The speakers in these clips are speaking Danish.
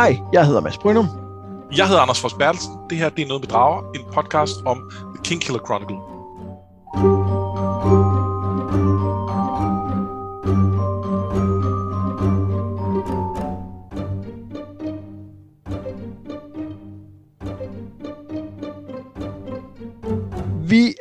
Hej, jeg hedder Mads Brynum. Jeg hedder Anders Fors Bertelsen. Det her det er Noget med Drager, en podcast om The King Killer Chronicle. Vi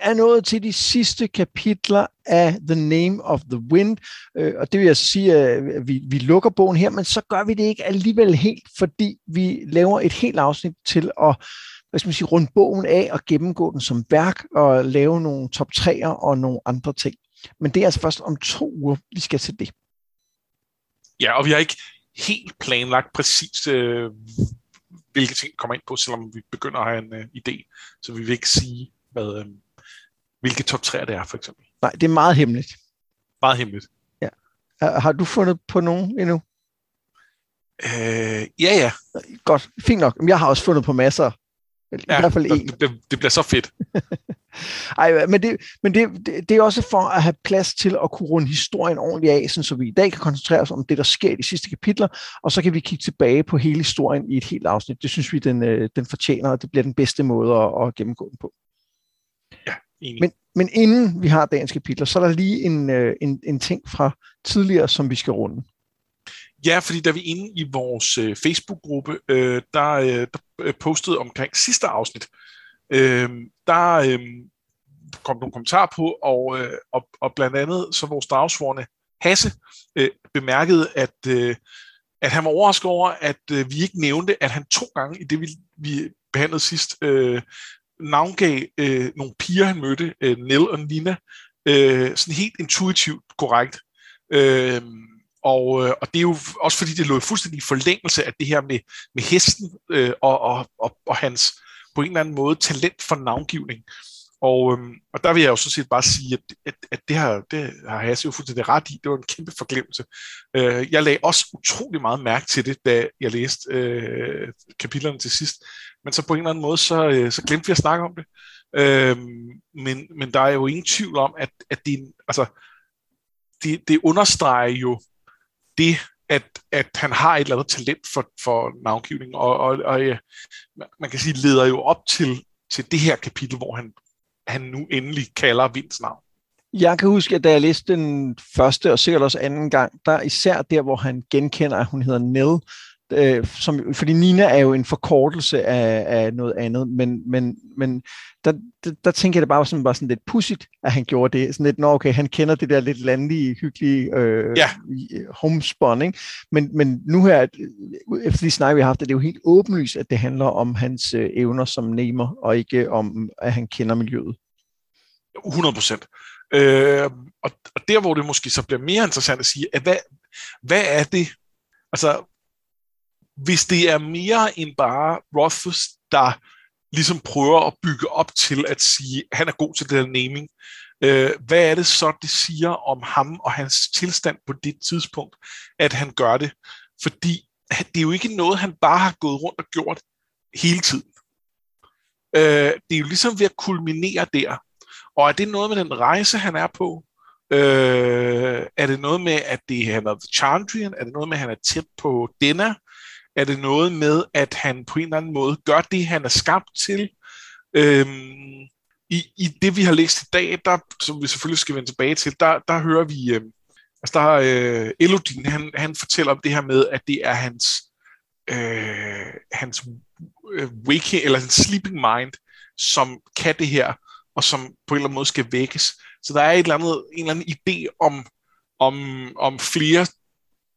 er nået til de sidste kapitler af The Name of the Wind, øh, og det vil jeg sige, at vi, vi lukker bogen her, men så gør vi det ikke alligevel helt, fordi vi laver et helt afsnit til at hvad skal man sige, runde bogen af og gennemgå den som værk og lave nogle top 3'er og nogle andre ting. Men det er altså først om to uger, vi skal til det. Ja, og vi har ikke helt planlagt præcis, øh, hvilke ting kommer ind på, selvom vi begynder at have en øh, idé. Så vi vil ikke sige, hvad, øh, hvilke top 3 det er, for eksempel. Nej, det er meget hemmeligt. Meget hemmeligt. Ja. Har, du fundet på nogen endnu? Øh, ja, ja. Godt, fint nok. Jeg har også fundet på masser. I ja, hvert fald en. Det, det, det bliver så fedt. Ej, men, det, men det, det, det er også for at have plads til at kunne runde historien ordentligt af, sådan, så vi i dag kan koncentrere os om det, der sker i de sidste kapitler, og så kan vi kigge tilbage på hele historien i et helt afsnit. Det synes vi, den, øh, den fortjener, og det bliver den bedste måde at, at gennemgå den på. Enig. Men, men inden vi har dagens kapitler, så er der lige en, øh, en, en ting fra tidligere, som vi skal runde. Ja, fordi da vi inde i vores øh, Facebook-gruppe, øh, der, øh, der postede omkring sidste afsnit, øh, der øh, kom nogle kommentarer på, og, øh, og, og blandt andet så vores dagsvorne Hasse øh, bemærkede, at, øh, at han var overrasket over, at øh, vi ikke nævnte, at han to gange i det, vi, vi behandlede sidst, øh, navngav øh, nogle piger, han mødte, øh, Nell og Nina, øh, sådan helt intuitivt korrekt. Øh, og, øh, og det er jo også fordi, det lå fuldstændig i forlængelse af det her med, med hesten øh, og, og, og, og hans på en eller anden måde talent for navngivning. Og, øhm, og der vil jeg jo så set bare sige, at, at, at det, har, det har Hasse jo fuldstændig ret i. Det var en kæmpe forglemmelse. Øh, jeg lagde også utrolig meget mærke til det, da jeg læste øh, kapitlerne til sidst. Men så på en eller anden måde, så, øh, så glemte vi at snakke om det. Øh, men, men der er jo ingen tvivl om, at, at det, altså, det, det understreger jo det, at, at han har et eller andet talent for, for navngivning, og, og, og ja, man kan sige, leder jo op til, til det her kapitel, hvor han, han nu endelig kalder Vinds navn. Jeg kan huske, at da jeg læste den første og sikkert også anden gang, der især der, hvor han genkender, at hun hedder Nell, øh, som, fordi Nina er jo en forkortelse af, af noget andet, men, men, men der, der, der tænker jeg det bare sådan, bare sådan lidt pudsigt, at han gjorde det. Sådan lidt, nå okay, han kender det der lidt landlige, hyggelige øh, ja. homespun, ikke? Men, men nu her, efter de snakke, vi har haft, er det jo helt åbenlyst, at det handler om hans øh, evner som nemer, og ikke om, at han kender miljøet. 100 procent. Øh, og, og der, hvor det måske så bliver mere interessant at sige, at hvad, hvad er det, altså hvis det er mere end bare Rothfuss, der ligesom prøver at bygge op til at sige, at han er god til det der naming, øh, hvad er det så, det siger om ham og hans tilstand på det tidspunkt, at han gør det? Fordi det er jo ikke noget, han bare har gået rundt og gjort hele tiden. Øh, det er jo ligesom ved at kulminere der. Og er det noget med den rejse, han er på? Øh, er det noget med, at det, han er Chandrian? Er det noget med, at han er tæt på Denna? Er det noget med, at han på en eller anden måde gør det, han er skabt til? Øhm, i, I det, vi har læst i dag, der, som vi selvfølgelig skal vende tilbage til, der, der hører vi, øh, altså der har øh, Elodin, han, han fortæller om det her med, at det er hans, øh, hans øh, waking, eller hans sleeping mind, som kan det her, og som på en eller anden måde skal vækkes. Så der er et eller andet, en eller anden idé om, om, om flere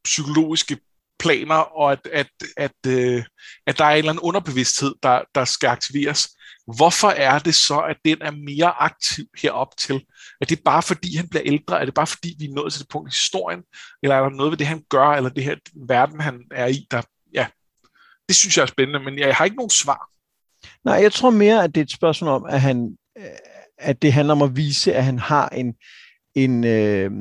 psykologiske planer, og at, at, at, øh, at der er en eller anden underbevidsthed, der, der skal aktiveres. Hvorfor er det så, at den er mere aktiv herop til? Er det bare fordi, han bliver ældre? Er det bare fordi, vi er nået til det punkt i historien? Eller er der noget ved det, han gør, eller det her verden, han er i, der... Ja, det synes jeg er spændende, men jeg har ikke nogen svar. Nej, jeg tror mere, at det er et spørgsmål om, at han at det handler om at vise, at han har en, en, øh,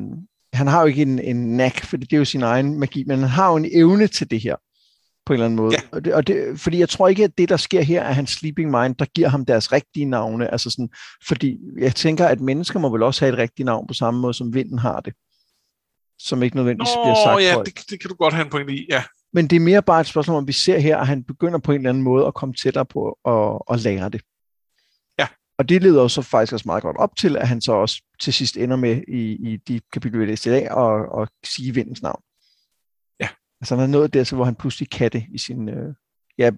han har jo ikke en, en knack, for det er jo sin egen magi, men han har jo en evne til det her, på en eller anden måde. Ja. Og det, og det, fordi jeg tror ikke, at det, der sker her, er hans sleeping mind, der giver ham deres rigtige navne. Altså sådan, fordi jeg tænker, at mennesker må vel også have et rigtigt navn på samme måde, som vinden har det. Som ikke nødvendigvis Nå, bliver sagt ja, det, det, kan du godt have en point i, ja. men det er mere bare et spørgsmål, om vi ser her, at han begynder på en eller anden måde at komme tættere på at, at lære det. Og det leder så faktisk også meget godt op til, at han så også til sidst ender med i, i de kapitler, vi læste i dag, og, og sige vindens navn. Ja. Altså han er nået dertil, hvor han pludselig kan det i sin... Øh, ja,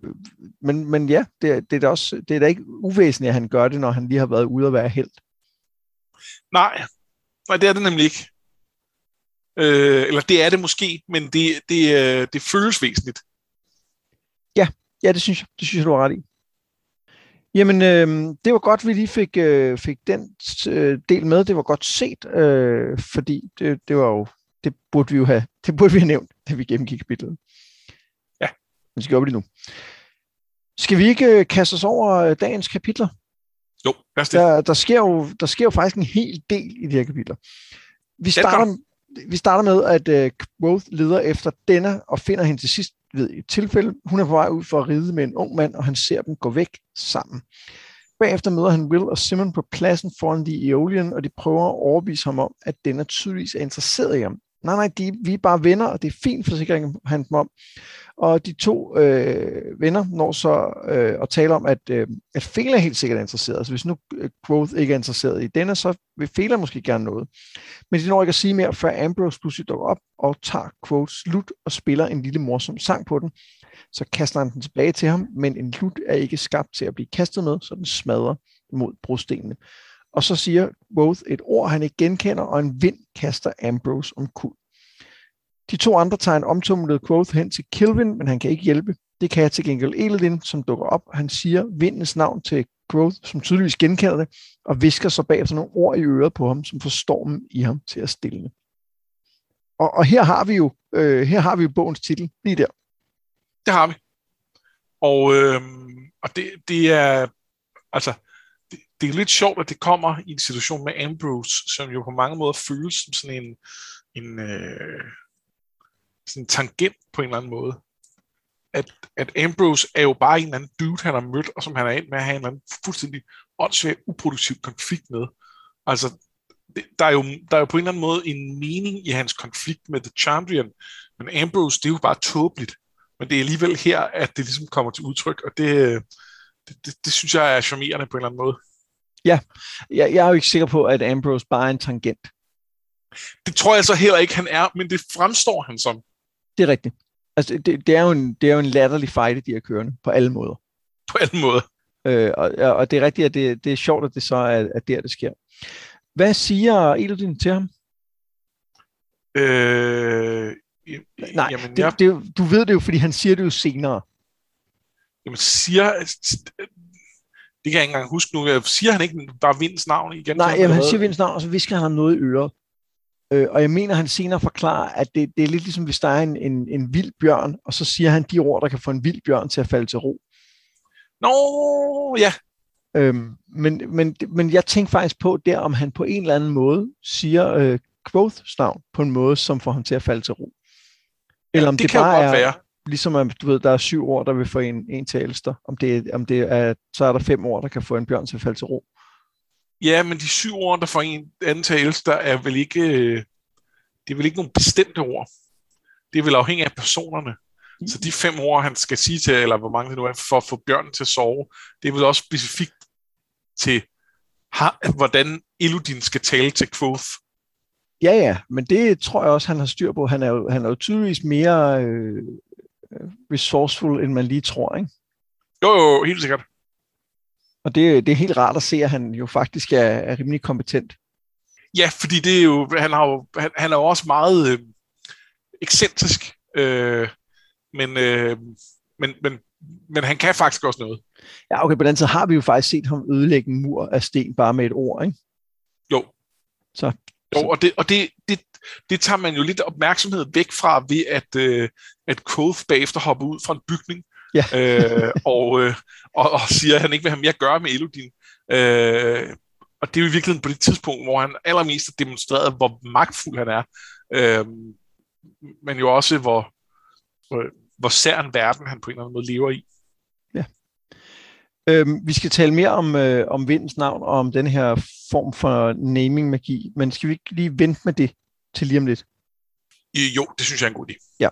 men, men ja, det, det, er da også, det er da ikke uvæsentligt, at han gør det, når han lige har været ude og være helt. Nej, nej, det er det nemlig ikke. Øh, eller det er det måske, men det, det, øh, det føles væsentligt. Ja, ja, det synes jeg, det synes jeg, du har ret i. Jamen, øh, det var godt, vi lige fik, øh, fik den øh, del med. Det var godt set, øh, fordi det, det var jo, det burde vi jo have, det burde vi have nævnt, da vi gennemgik kapitlet. Ja. Men skal gøre det nu. Skal vi ikke øh, kaste os over øh, dagens kapitler? Jo, lad os det. Der, der, sker jo, der sker jo faktisk en hel del i de her kapitler. Vi starter, vi starter med, at uh, Quoth leder efter denne og finder hende til sidst ved et tilfælde. Hun er på vej ud for at ride med en ung mand, og han ser dem gå væk sammen. Bagefter møder han Will og Simon på pladsen foran The Aeolian, og de prøver at overbevise ham om, at denne tydeligvis er interesseret i ham. Nej, nej, de, vi er bare venner, og det er fint, forsikringen han dem om. Og de to øh, venner når så øh, at tale om, at, øh, at Fela helt sikkert er interesseret. Altså hvis nu øh, Growth ikke er interesseret i denne, så vil Fela måske gerne noget. Men de når ikke at sige mere, før Ambrose pludselig dukker op og tager Growths lut og spiller en lille morsom sang på den. Så kaster han den tilbage til ham, men en lut er ikke skabt til at blive kastet med, så den smadrer mod brostenene. Og så siger Quoth et ord, han ikke genkender, og en vind kaster Ambrose omkuld. De to andre tager en omtumlet Quoth hen til Kilvin, men han kan ikke hjælpe. Det kan jeg til gengæld Eladin, som dukker op. Han siger vindens navn til Quoth, som tydeligvis genkender det, og visker så bagefter nogle ord i øret på ham, som får stormen i ham til at stille. Og, og her har vi jo øh, her har vi jo bogens titel lige der. Det har vi. Og, øh, og det, det er altså det, er lidt sjovt, at det kommer i en situation med Ambrose, som jo på mange måder føles som sådan en, en øh, sådan en tangent på en eller anden måde. At, at Ambrose er jo bare en eller anden dude, han har mødt, og som han er ind med at have en eller anden fuldstændig åndssvagt uproduktiv konflikt med. Altså, det, der, er jo, der er jo på en eller anden måde en mening i hans konflikt med The Chandrian, men Ambrose, det er jo bare tåbeligt. Men det er alligevel her, at det ligesom kommer til udtryk, og det, øh, det, det, det synes jeg er charmerende på en eller anden måde. Ja, jeg, jeg er jo ikke sikker på, at Ambrose bare er en tangent. Det tror jeg så heller ikke, han er, men det fremstår han som. Det er rigtigt. Altså, det, det, er jo en, det er jo en latterlig fight, de her kørende, på alle måder. På alle måder. Øh, og, og det er rigtigt, at det, det er sjovt, at det så er, at der, det sker. Hvad siger Elodin til ham? Øh, Nej, jamen, det, jeg... det, du ved det jo, fordi han siger det jo senere. Jamen, siger... Det kan jeg ikke engang huske nu. Siger han ikke bare Vinds navn igen? Nej, jamen, han siger Vinds navn, og så visker han noget i øret. Øh, og jeg mener, han senere forklarer, at det, det er lidt ligesom, hvis der er en, en, en vild bjørn, og så siger han de ord, der kan få en vild bjørn til at falde til ro. Nå, ja. Øhm, men, men, men jeg tænkte faktisk på der, om han på en eller anden måde siger øh, Quoths navn på en måde, som får ham til at falde til ro. Eller om det, det, kan bare jo godt er, være. Ligesom at du ved, der er syv ord, der vil få en, en til ældster. Om det, om det er, så er der fem ord, der kan få en bjørn til at falde til ro. Ja, men de syv ord, der får en anden til ældster, er vel ikke, øh, det er vel ikke nogle bestemte ord. Det er vel afhængigt af personerne. Så de fem ord, han skal sige til, eller hvor mange det nu er, for at få bjørnen til at sove, det er vel også specifikt til, hvordan Eludin skal tale til Quoth. Ja, ja, men det tror jeg også, han har styr på. Han er jo, han er jo tydeligvis mere øh, resourceful, end man lige tror, ikke? Jo, jo, helt sikkert. Og det, det er helt rart at se, at han jo faktisk er, er rimelig kompetent. Ja, fordi det er jo, han, har jo, han, han er jo også meget øh, ekscentrisk, øh, men, øh, men, men, men han kan faktisk også noget. Ja, okay, på den tid har vi jo faktisk set ham ødelægge en mur af sten bare med et ord, ikke? Jo. Så, jo, og det, og det, det, det tager man jo lidt opmærksomhed væk fra ved, at, øh, at Quoth bagefter hopper ud fra en bygning ja. øh, og, øh, og, og siger, at han ikke vil have mere at gøre med Elodin. Øh, og det er jo i virkeligheden på det tidspunkt, hvor han allermest har demonstreret, hvor magtfuld han er. Øh, men jo også, hvor, hvor, hvor sær en verden han på en eller anden måde lever i. Ja. Øhm, vi skal tale mere om, øh, om vindens navn og om den her form for naming-magi, men skal vi ikke lige vente med det til lige om lidt? Jo, det synes jeg er en god idé. Ja,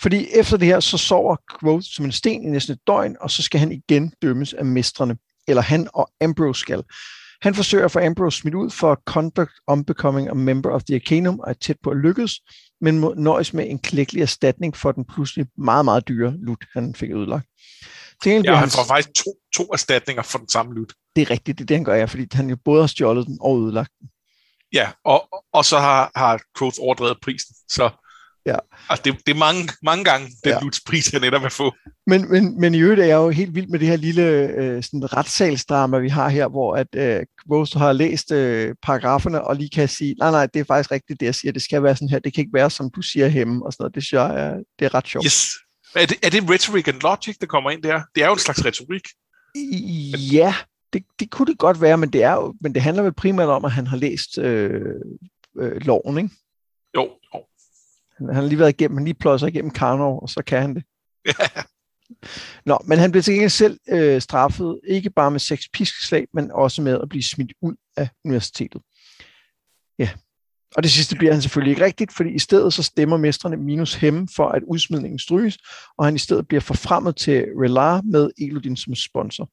fordi efter det her, så sover Quoth som en sten i næsten et døgn, og så skal han igen dømmes af mestrene, eller han og Ambrose skal. Han forsøger at få Ambrose smidt ud for conduct unbecoming a member of the Arcanum, og er tæt på at lykkes, men må nøjes med en klækkelig erstatning for den pludselig meget, meget dyre lut, han fik ødelagt. Til ja, han får faktisk to, to erstatninger for den samme lut. Det er rigtigt, det er det, han gør, ja, fordi han jo både har stjålet den og ødelagt den. Ja, og, og så har, har Quoth overdrevet prisen, så Ja. Altså, det, det er mange, mange gange den ja. pris, jeg netop vil få. Men, men, men i øvrigt er jeg jo helt vild med det her lille øh, sådan retssalsdrama, vi har her, hvor at øh, Rose har læst øh, paragraferne og lige kan sige, nej, nej, det er faktisk rigtigt, det jeg siger, det skal være sådan her, det kan ikke være, som du siger hjemme, og sådan noget. Det synes jeg er, det er ret sjovt. Yes. Er det, er det rhetoric and logic, der kommer ind der? Det er jo en slags retorik. Ja, det, det kunne det godt være, men det, er jo, men det handler vel primært om, at han har læst øh, øh, loven, ikke? Jo, jo. Han, han har lige været igennem, han lige pløjer igennem Karnov, og så kan han det. Nå, men han blev til gengæld selv øh, straffet, ikke bare med seks piskeslag, men også med at blive smidt ud af universitetet. Ja, og det sidste bliver han selvfølgelig ikke rigtigt, fordi i stedet så stemmer mestrene minus hem for, at udsmidningen stryges, og han i stedet bliver forfremmet til Relar med Elodin som sponsor.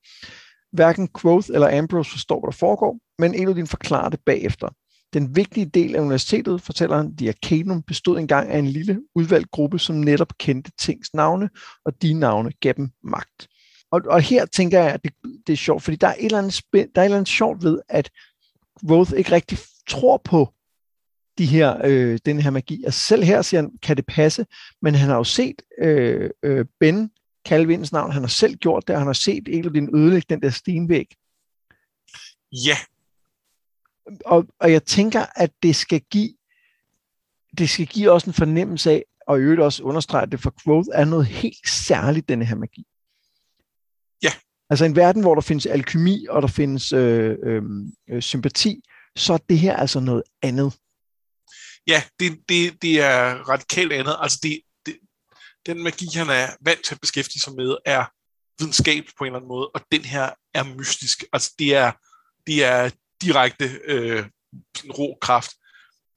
Hverken Quoth eller Ambrose forstår, hvad der foregår, men Elodin forklarer det bagefter. Den vigtige del af universitetet, fortæller han, The Arcanum bestod engang af en lille udvalgt gruppe, som netop kendte tings navne, og de navne gav dem magt. Og, og her tænker jeg, at det, det er sjovt, fordi der er, et eller andet spænd, der er et eller andet sjovt ved, at Roth ikke rigtig tror på de her, øh, den her magi. Altså selv her siger han, kan det passe? Men han har jo set øh, øh, Ben Calvins navn, han har selv gjort det, og han har set din ødelægge den der stenvæg. Ja, og, og jeg tænker, at det skal give det skal give også en fornemmelse af, og i øvrigt også understrege, at det for Quoth er noget helt særligt, denne her magi. Ja. Altså en verden, hvor der findes alkemi, og der findes øh, øh, øh, sympati, så er det her altså noget andet. Ja, det, det, det er radikalt andet. Altså det, den magi, han er vant til at beskæftige sig med, er videnskab på en eller anden måde, og den her er mystisk. Altså det er, det er direkte øh, rå kraft.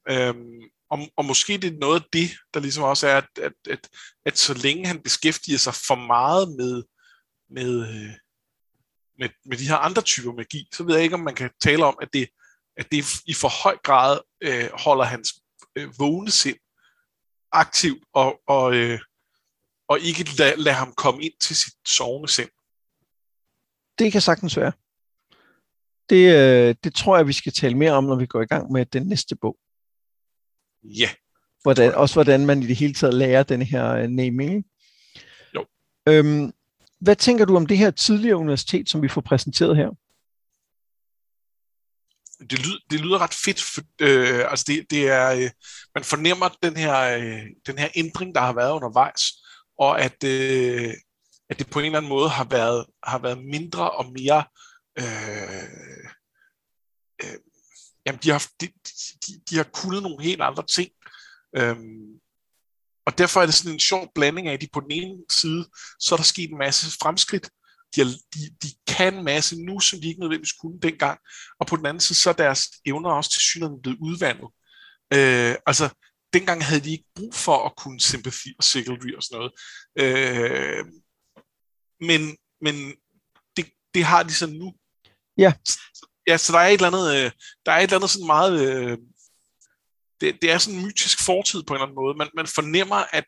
Øhm, og, og måske det er noget af det, der ligesom også er, at, at, at, at så længe han beskæftiger sig for meget med, med, øh, med, med de her andre typer magi, så ved jeg ikke, om man kan tale om, at det, at det i for høj grad øh, holder hans øh, vågne sind aktiv, og, og, øh, og ikke lade lad ham komme ind til sit sovende sind. Det kan sagtens være det, øh, det tror jeg, vi skal tale mere om, når vi går i gang med den næste bog. Ja. Hvordan, også hvordan man i det hele taget lærer den her øh, naming. Jo. Øhm, hvad tænker du om det her tidligere universitet, som vi får præsenteret her? Det lyder, det lyder ret fedt. For, øh, altså det, det er, øh, man fornemmer den her, øh, den her ændring, der har været undervejs, og at, øh, at det på en eller anden måde har været, har været mindre og mere øh, øh, jamen de har, de, de, de har kunnet nogle helt andre ting. Øhm, og derfor er det sådan en sjov blanding af, at de på den ene side, så er der sket en masse fremskridt. De, har, de, de kan en masse nu, som de ikke nødvendigvis kunne dengang. Og på den anden side, så er deres evner også til synligheden blevet udvandet. Øh, altså, dengang havde de ikke brug for at kunne sympati og secondary og sådan noget. Øh, men, men det, det har de så nu. Ja. Ja, så der er et eller andet, øh, der er et eller andet sådan meget, øh, det, det er sådan en mytisk fortid på en eller anden måde. Man, man fornemmer, at,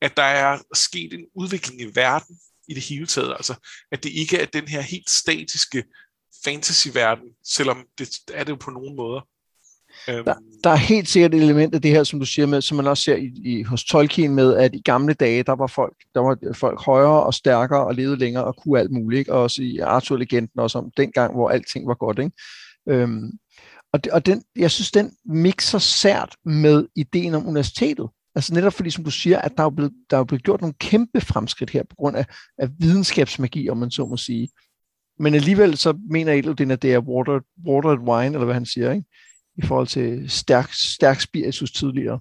at der er sket en udvikling i verden i det hele taget. Altså, at det ikke er den her helt statiske fantasy-verden, selvom det er det jo på nogen måder. Øhm. Der, der er helt sikkert et element af det her, som du siger med, som man også ser i, i, hos Tolkien med, at i gamle dage, der var folk, der var øh, folk højere og stærkere og levede længere og kunne alt muligt. Ikke? Og også i Arthur-legenden også om dengang, hvor alting var godt. Ikke? Øhm, og det, og den, jeg synes, den mixer sært med ideen om universitetet. Altså netop fordi, som du siger, at der er blevet, der er blevet gjort nogle kæmpe fremskridt her på grund af, af videnskabsmagi, om man så må sige. Men alligevel så mener Edelden, at det er water, watered wine, eller hvad han siger, ikke? I forhold til stærk, stærk spiritus tidligere.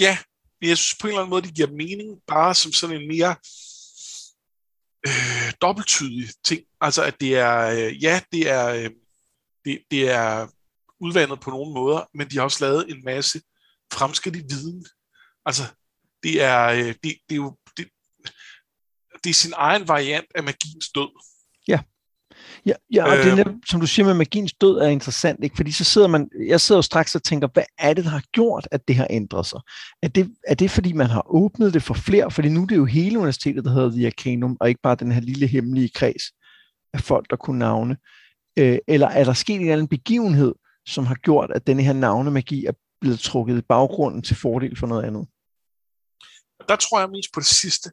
Ja, men jeg synes på en eller anden måde, det giver mening, bare som sådan en mere øh, dobbelttydig ting. Altså at det er, øh, ja, det er, øh, det, det er udvandet på nogle måder, men de har også lavet en masse fremskridt i viden. Altså, det er, øh, det, det er jo det, det er sin egen variant af magiens død. Ja. Ja, og øh, det, som du siger med magiens død, er interessant, ikke? fordi så sidder man, jeg sidder jo straks og tænker, hvad er det, der har gjort, at det har ændret sig? Er det, er det fordi, man har åbnet det for flere? Fordi nu er det jo hele universitetet, der hedder The Arcanum, og ikke bare den her lille hemmelige kreds af folk, der kunne navne. Øh, eller er der sket en eller anden begivenhed, som har gjort, at denne her navnemagi er blevet trukket i baggrunden til fordel for noget andet? Der tror jeg mest på det sidste.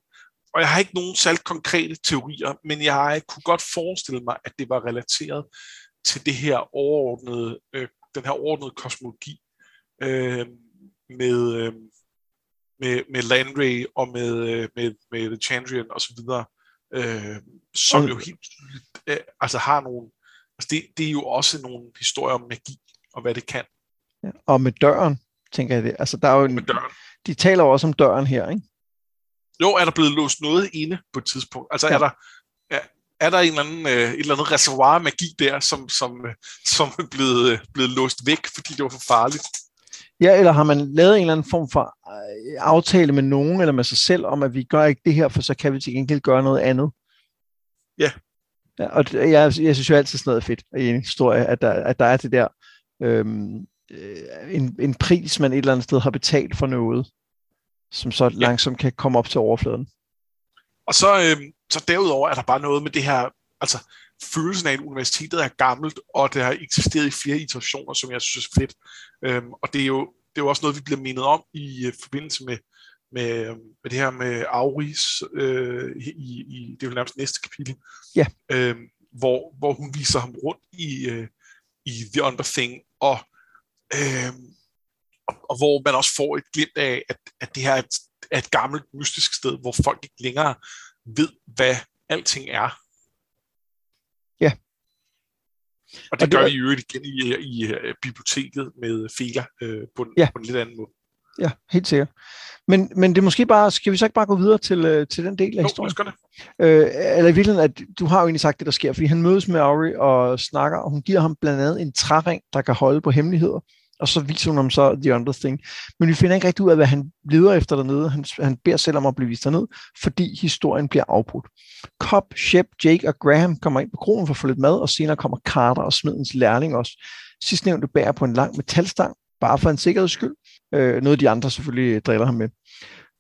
Og jeg har ikke nogen særligt konkrete teorier, men jeg kunne godt forestille mig, at det var relateret til det her overordnede, øh, den her overordnede kosmologi øh, med, øh, med, med Landry og med, øh, med, med The Chandrian og så videre, øh, som jo helt øh, altså har nogle, altså det, det er jo også nogle historier om magi og hvad det kan. Ja, og med døren, tænker jeg det. Altså, der er jo en. De taler jo også om døren her, ikke? Jo, er der blevet låst noget inde på et tidspunkt? Altså ja. er der, er, er der en eller anden, øh, et eller andet reservoir af magi der, som, som, som er blevet, øh, blevet låst væk, fordi det var for farligt? Ja, eller har man lavet en eller anden form for øh, aftale med nogen eller med sig selv om, at vi gør ikke det her, for så kan vi til gengæld gøre noget andet? Ja. ja og jeg, jeg synes jo altid sådan noget er fedt i en historie, at der, at der er det der øhm, en, en pris, man et eller andet sted har betalt for noget som så langsomt kan komme op til overfladen. Og så, øh, så derudover er der bare noget med det her, altså følelsen af, at universitetet er gammelt, og det har eksisteret i flere iterationer, som jeg synes er fedt. Øhm, og det er, jo, det er jo også noget, vi bliver mindet om i øh, forbindelse med, med, med det her med Auris, øh, i, i, det er jo nærmest næste kapitel, ja. øhm, hvor, hvor hun viser ham rundt i, øh, i The Under Thing, og øh, og, og hvor man også får et glimt af, at, at det her er et, er et gammelt mystisk sted, hvor folk ikke længere ved, hvad alting er. Ja. Og det, og det gør vi jo igen i, i, i øh, biblioteket med Fela øh, på, en, ja. på en lidt anden måde. Ja, helt sikkert. Men, men det er måske bare, skal vi så ikke bare gå videre til, øh, til den del af jo, historien? Jo, det. Øh, eller i virkeligheden, at du har jo egentlig sagt det, der sker, fordi han mødes med Auri og snakker, og hun giver ham blandt andet en træring, der kan holde på hemmeligheder og så viser hun ham så The Under Thing. Men vi finder ikke rigtig ud af, hvad han leder efter dernede. Han, han beder selv om at blive vist derned, fordi historien bliver afbrudt. Cobb, Shep, Jake og Graham kommer ind på kronen for at få lidt mad, og senere kommer Carter og smedens lærling også. Sidstnævnte bærer på en lang metalstang, bare for en sikkerheds skyld. Øh, noget de andre selvfølgelig driller ham med.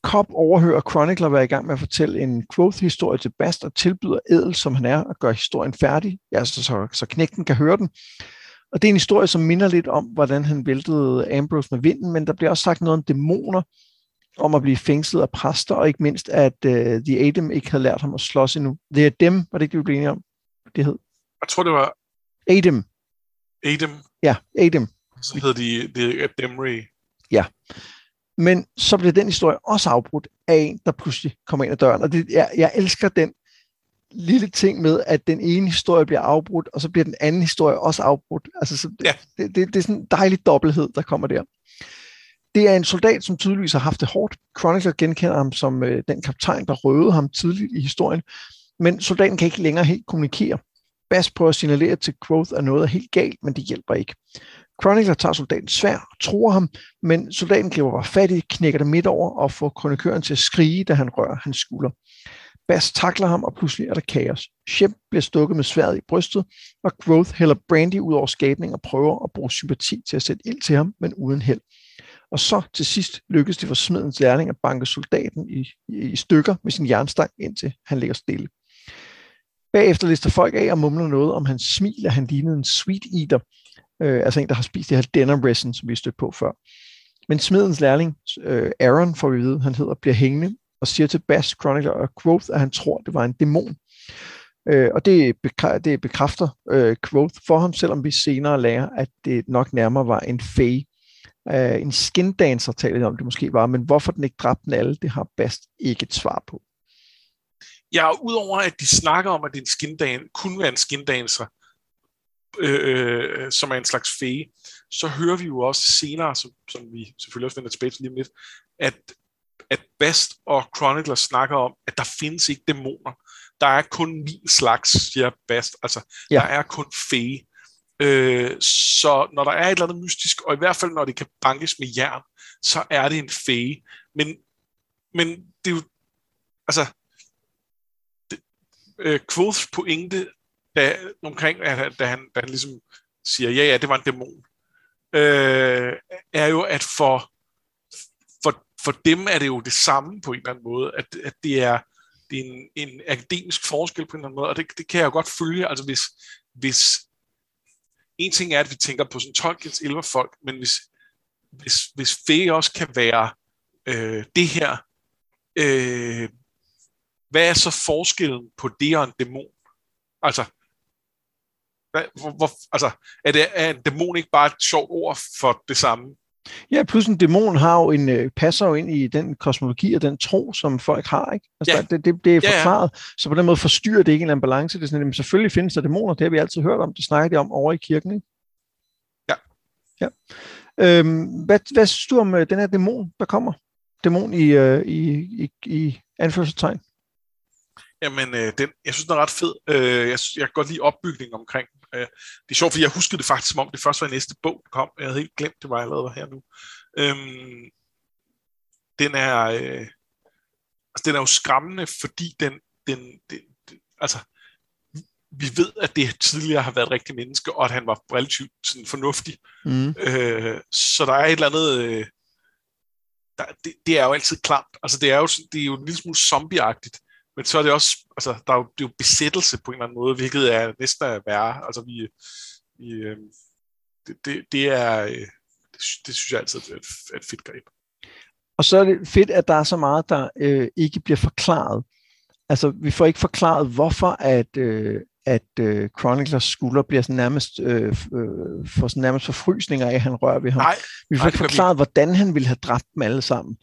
Cobb overhører Chronicler være i gang med at fortælle en quote-historie til Bast og tilbyder Edel, som han er, at gøre historien færdig, ja, så, så, så knægten kan høre den. Og det er en historie, som minder lidt om, hvordan han væltede Ambrose med vinden, men der bliver også sagt noget om dæmoner, om at blive fængslet af præster, og ikke mindst, at uh, The Adam ikke havde lært ham at slås endnu. Det er dem, var det ikke vi blev enige om? Det hed? Jeg tror, det var... Adam. Adam? Ja, Adam. Så hedder de, de Ademry. Ja. Men så bliver den historie også afbrudt af en, der pludselig kommer ind ad døren. Og det, jeg, jeg elsker den lille ting med, at den ene historie bliver afbrudt, og så bliver den anden historie også afbrudt. Altså, så ja. det, det, det er sådan en dejlig dobbelthed, der kommer der. Det er en soldat, som tydeligvis har haft det hårdt. Chronicler genkender ham som øh, den kaptajn, der røvede ham tidligt i historien. Men soldaten kan ikke længere helt kommunikere. Bass prøver at signalere til Quoth, at noget er helt galt, men det hjælper ikke. Chronicler tager soldaten svær og tror ham, men soldaten griber bare fat i, knækker det midt over og får kronikøren til at skrige, da han rører hans skulder. Bass takler ham, og pludselig er der kaos. Shep bliver stukket med sværet i brystet, og Growth hælder Brandy ud over skabningen og prøver at bruge sympati til at sætte ild til ham, men uden held. Og så til sidst lykkes det for smedens lærling at banke soldaten i, i stykker med sin jernstang, indtil han ligger stille. Bagefter lister folk af og mumler noget om hans smil, at han lignede en sweet eater, øh, altså en, der har spist det her denim resin, som vi stødte stødt på før. Men smedens lærling, øh, Aaron, får vi vide, han hedder, bliver hængende og siger til Bass Chronicler og Quoth, at han tror, det var en dæmon. Øh, og det, bekræ- det bekræfter øh, Quoth for ham, selvom vi senere lærer, at det nok nærmere var en fæge. Øh, en skindancer taler om, det måske var, men hvorfor den ikke dræbte den alle, det har Bast ikke et svar på. Ja, udover at de snakker om, at det skindan, kunne være en skindancer, øh, øh som er en slags fæge, så hører vi jo også senere, som, som vi selvfølgelig også vender tilbage til lige om lidt, at Best og Chronicler snakker om, at der findes ikke dæmoner. Der er kun min slags, siger Best. Altså, ja. der er kun fæ. Øh, så når der er et eller andet mystisk, og i hvert fald når det kan bankes med jern, så er det en fæge. Men, men det er jo, altså, det, øh, Quoths pointe da, omkring, at, da, han, da han ligesom siger, ja, ja, det var en dæmon, øh, er jo, at for, for, dem er det jo det samme på en eller anden måde, at, at det er, det er en, en akademisk forskel på en eller anden måde, og det, det kan jeg jo godt følge, altså hvis, hvis en ting er, at vi tænker på sådan Tolkiens elverfolk, men hvis, hvis, hvis Fæ også kan være øh, det her, øh, hvad er så forskellen på det og en dæmon? Altså, hvad, hvor, hvor, altså er, det, er en dæmon ikke bare et sjovt ord for det samme? Ja, plus en dæmon har jo en, øh, passer jo ind i den kosmologi og den tro, som folk har. Ikke? Altså, ja. det, det, det er forklaret, ja, ja. så på den måde forstyrrer det ikke en eller anden balance. Det er sådan, at selvfølgelig findes der dæmoner, det har vi altid hørt om, det snakker de om over i kirken. Ikke? Ja. ja. Øhm, hvad, hvad synes du om øh, den her dæmon, der kommer? Dæmon i, øh, i, i, i anførselstegn? Jamen, øh, den, jeg synes, den er ret fed. Øh, jeg, jeg kan godt lide opbygningen omkring. Øh, det er sjovt, fordi jeg huskede det faktisk, som om det først var i næste bog, der kom. Jeg havde helt glemt, det var allerede her nu. Øhm, den er... Øh, altså, den er jo skræmmende, fordi den... den, den, den altså, vi ved, at det tidligere har været rigtig menneske, og at han var relativt sådan, fornuftig. Mm. Øh, så der er et eller andet... Øh, der, det, det er jo altid klamt. Altså, det er jo, det er jo en lille smule zombieagtigt men så er det også, altså, der er jo, det er jo besættelse på en eller anden måde, hvilket er næsten er værre. Altså, vi, vi øh, det, det, det, er, øh, det, det synes jeg altid er et, et fedt greb. Og så er det fedt, at der er så meget, der øh, ikke bliver forklaret. Altså, vi får ikke forklaret, hvorfor at, øh, at øh, Chroniclers skulder bliver sådan nærmest, øh, øh, får sådan nærmest forfrysninger af, at han rører ved ham. Nej, vi får nej, ikke forklaret, hvordan han ville have dræbt dem alle sammen.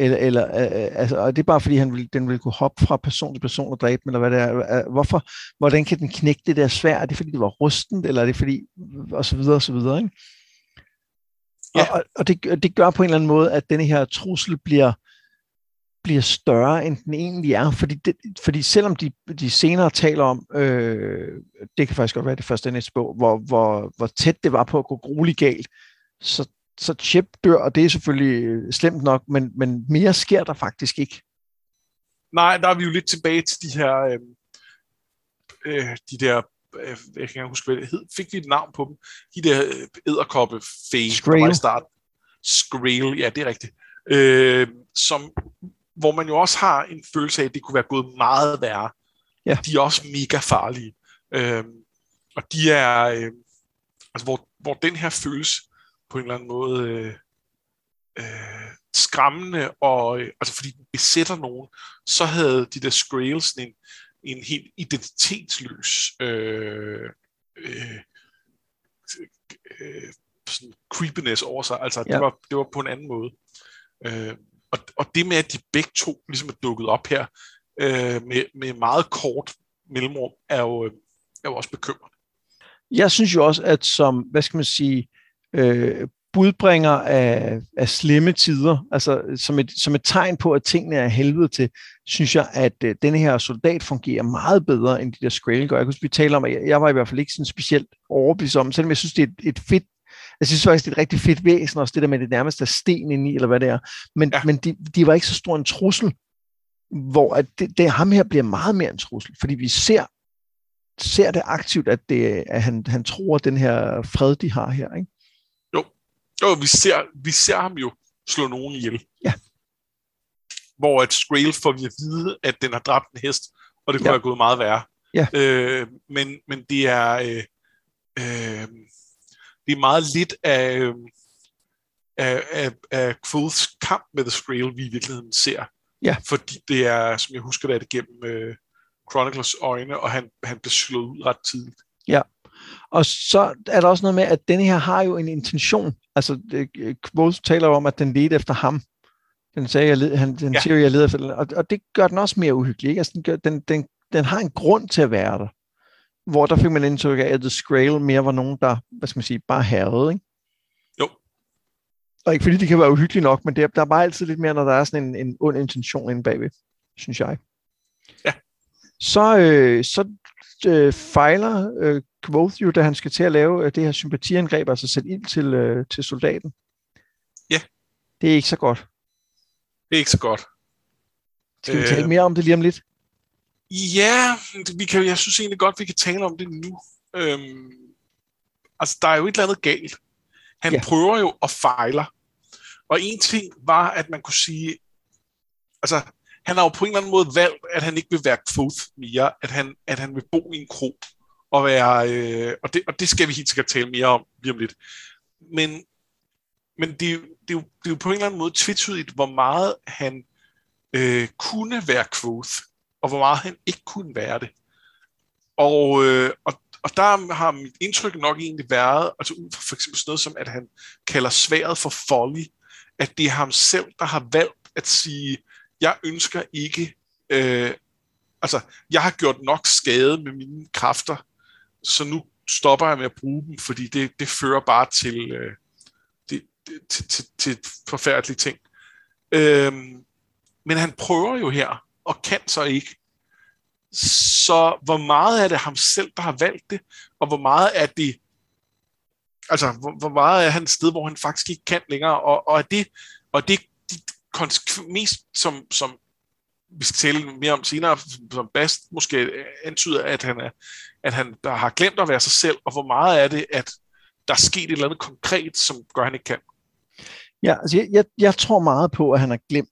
Eller, eller øh, øh, altså, og det er bare fordi, han vil, den vil kunne hoppe fra person til person og dræbe dem, eller hvad det er. Hvorfor, hvordan kan den knække det der svær? Er det fordi, det var rustent, eller er det fordi, og så videre, og så videre, ikke? Ja. Og, og det, det gør på en eller anden måde, at denne her trussel bliver, bliver større, end den egentlig er. Fordi, det, fordi selvom de, de senere taler om, øh, det kan faktisk godt være det første næste bog, hvor, hvor, hvor tæt det var på at gå grueligt galt, så så Chip dør, og det er selvfølgelig øh, slemt nok, men, men mere sker der faktisk ikke. Nej, der er vi jo lidt tilbage til de her, øh, øh, de der, øh, jeg kan ikke huske, hvad det hed, fik vi et navn på dem, de der æderkoppe øh, fæge, der var i start. Skrail, ja, det er rigtigt. Øh, som, hvor man jo også har en følelse af, at det kunne være gået meget værre. Ja. De er også mega farlige. Øh, og de er, øh, altså hvor, hvor den her føles på en eller anden måde øh, øh, skræmmende, og, øh, altså fordi den besætter nogen, så havde de der Skrails en, en helt identitetsløs øh, øh, øh, sådan creepiness over sig. Altså, ja. det, var, det var på en anden måde. Øh, og, og det med, at de begge to ligesom er dukket op her, øh, med, med meget kort mellemrum, er jo, øh, er jo også bekymrende. Jeg synes jo også, at som, hvad skal man sige, øh, budbringer af, af slemme tider, altså som et, som et tegn på, at tingene er helvede til, synes jeg, at øh, denne her soldat fungerer meget bedre, end de der Skrail gør. Jeg kunne vi taler om, at jeg, jeg var i hvert fald ikke sådan specielt overbevist om, selvom jeg synes, det er et, et fedt jeg synes faktisk, det er et rigtig fedt væsen, også det der med det nærmeste af sten ind i, eller hvad det er. Men, ja. men de, de var ikke så stor en trussel, hvor at det, det, ham her bliver meget mere en trussel, fordi vi ser, ser det aktivt, at, det, at han, han tror den her fred, de har her. Ikke? Jo, vi ser, vi ser ham jo slå nogen ihjel. Ja. Hvor at Skrail får vi at vide, at den har dræbt en hest, og det kunne ja. have gået meget værre. Ja. Øh, men, men det er øh, øh, det er meget lidt af, af, af, af Quoths kamp med The Skrail, vi i virkeligheden ser. Ja. Fordi det er, som jeg husker det, er det gennem øh, Chronicles øjne, og han, han bliver slået ud ret tidligt. Ja, og så er der også noget med, at denne her har jo en intention. Altså, Quoth taler om, at den ledte efter ham. Den, sagde, jeg led, han, den ja. siger jeg leder efter og, og det gør den også mere uhyggelig. Ikke? Altså, den, gør, den, den, den har en grund til at være der. Hvor der fik man indtryk af, at The Skrail mere var nogen, der, hvad skal man sige, bare herrede, ikke? Jo. Og ikke fordi det kan være uhyggeligt nok, men det, der er bare altid lidt mere, når der er sådan en, en ond intention inde bagved, synes jeg. Ja. Så, øh, så øh, fejler øh, Quoth jo, da han skal til at lave øh, det her sympatiangreb, altså sætte ild til, øh, til soldaten. Ja. Det er ikke så godt. Det er ikke så godt. Skal vi tale mere om det lige om lidt? Ja, vi kan, jeg synes egentlig godt, vi kan tale om det nu. Øhm, altså, der er jo et eller andet galt. Han ja. prøver jo at fejle. Og en ting var, at man kunne sige, altså, han har jo på en eller anden måde valgt, at han ikke vil være Quoth mere, at han, at han vil bo i en kro, og være, øh, og, det, og det skal vi helt sikkert tale mere om lige om lidt. Men, men det, det, er jo, det er jo på en eller anden måde tvetydigt, hvor meget han øh, kunne være Quoth, og hvor meget han ikke kunne være det. Og, øh, og, og der har mit indtryk nok egentlig været, altså ud fra for eksempel sådan noget som, at han kalder sværet for folly, at det er ham selv, der har valgt at sige, jeg ønsker ikke, øh, altså jeg har gjort nok skade med mine kræfter, så nu stopper jeg med at bruge dem, fordi det, det fører bare til, øh, det, det, til, til, til forfærdelige ting. Øh, men han prøver jo her, og kan så ikke. Så hvor meget er det ham selv, der har valgt det, og hvor meget er det, altså hvor, hvor meget er han et sted, hvor han faktisk ikke kan længere, og, og er det, og det de mest som, som vi skal tale mere om senere, som Bast måske antyder, at han, er, at han der har glemt at være sig selv, og hvor meget er det, at der er sket et eller andet konkret, som gør, at han ikke kan? Ja, altså jeg, jeg, jeg tror meget på, at han har glemt,